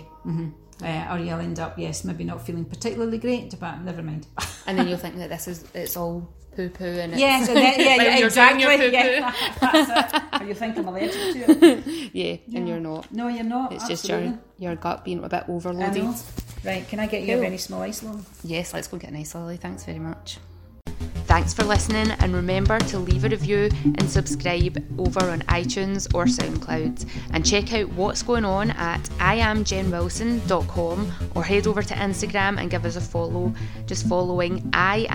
Uh, or you'll end up, yes, maybe not feeling particularly great, but never mind. And then you'll think that this is it's all poo poo and it's Yes, and then, yeah, yeah, you're exactly. your poo-poo. Yeah, that's it. Or you think I'm allergic to it? yeah, and you're not. No, you're not. It's just your your gut being a bit overloaded. Right, can I get you a very small ice lolly? Yes, let's go get an ice lolly. Thanks very much. Thanks for listening, and remember to leave a review and subscribe over on iTunes or SoundCloud. And check out what's going on at iamjenwilson.com or head over to Instagram and give us a follow. Just following I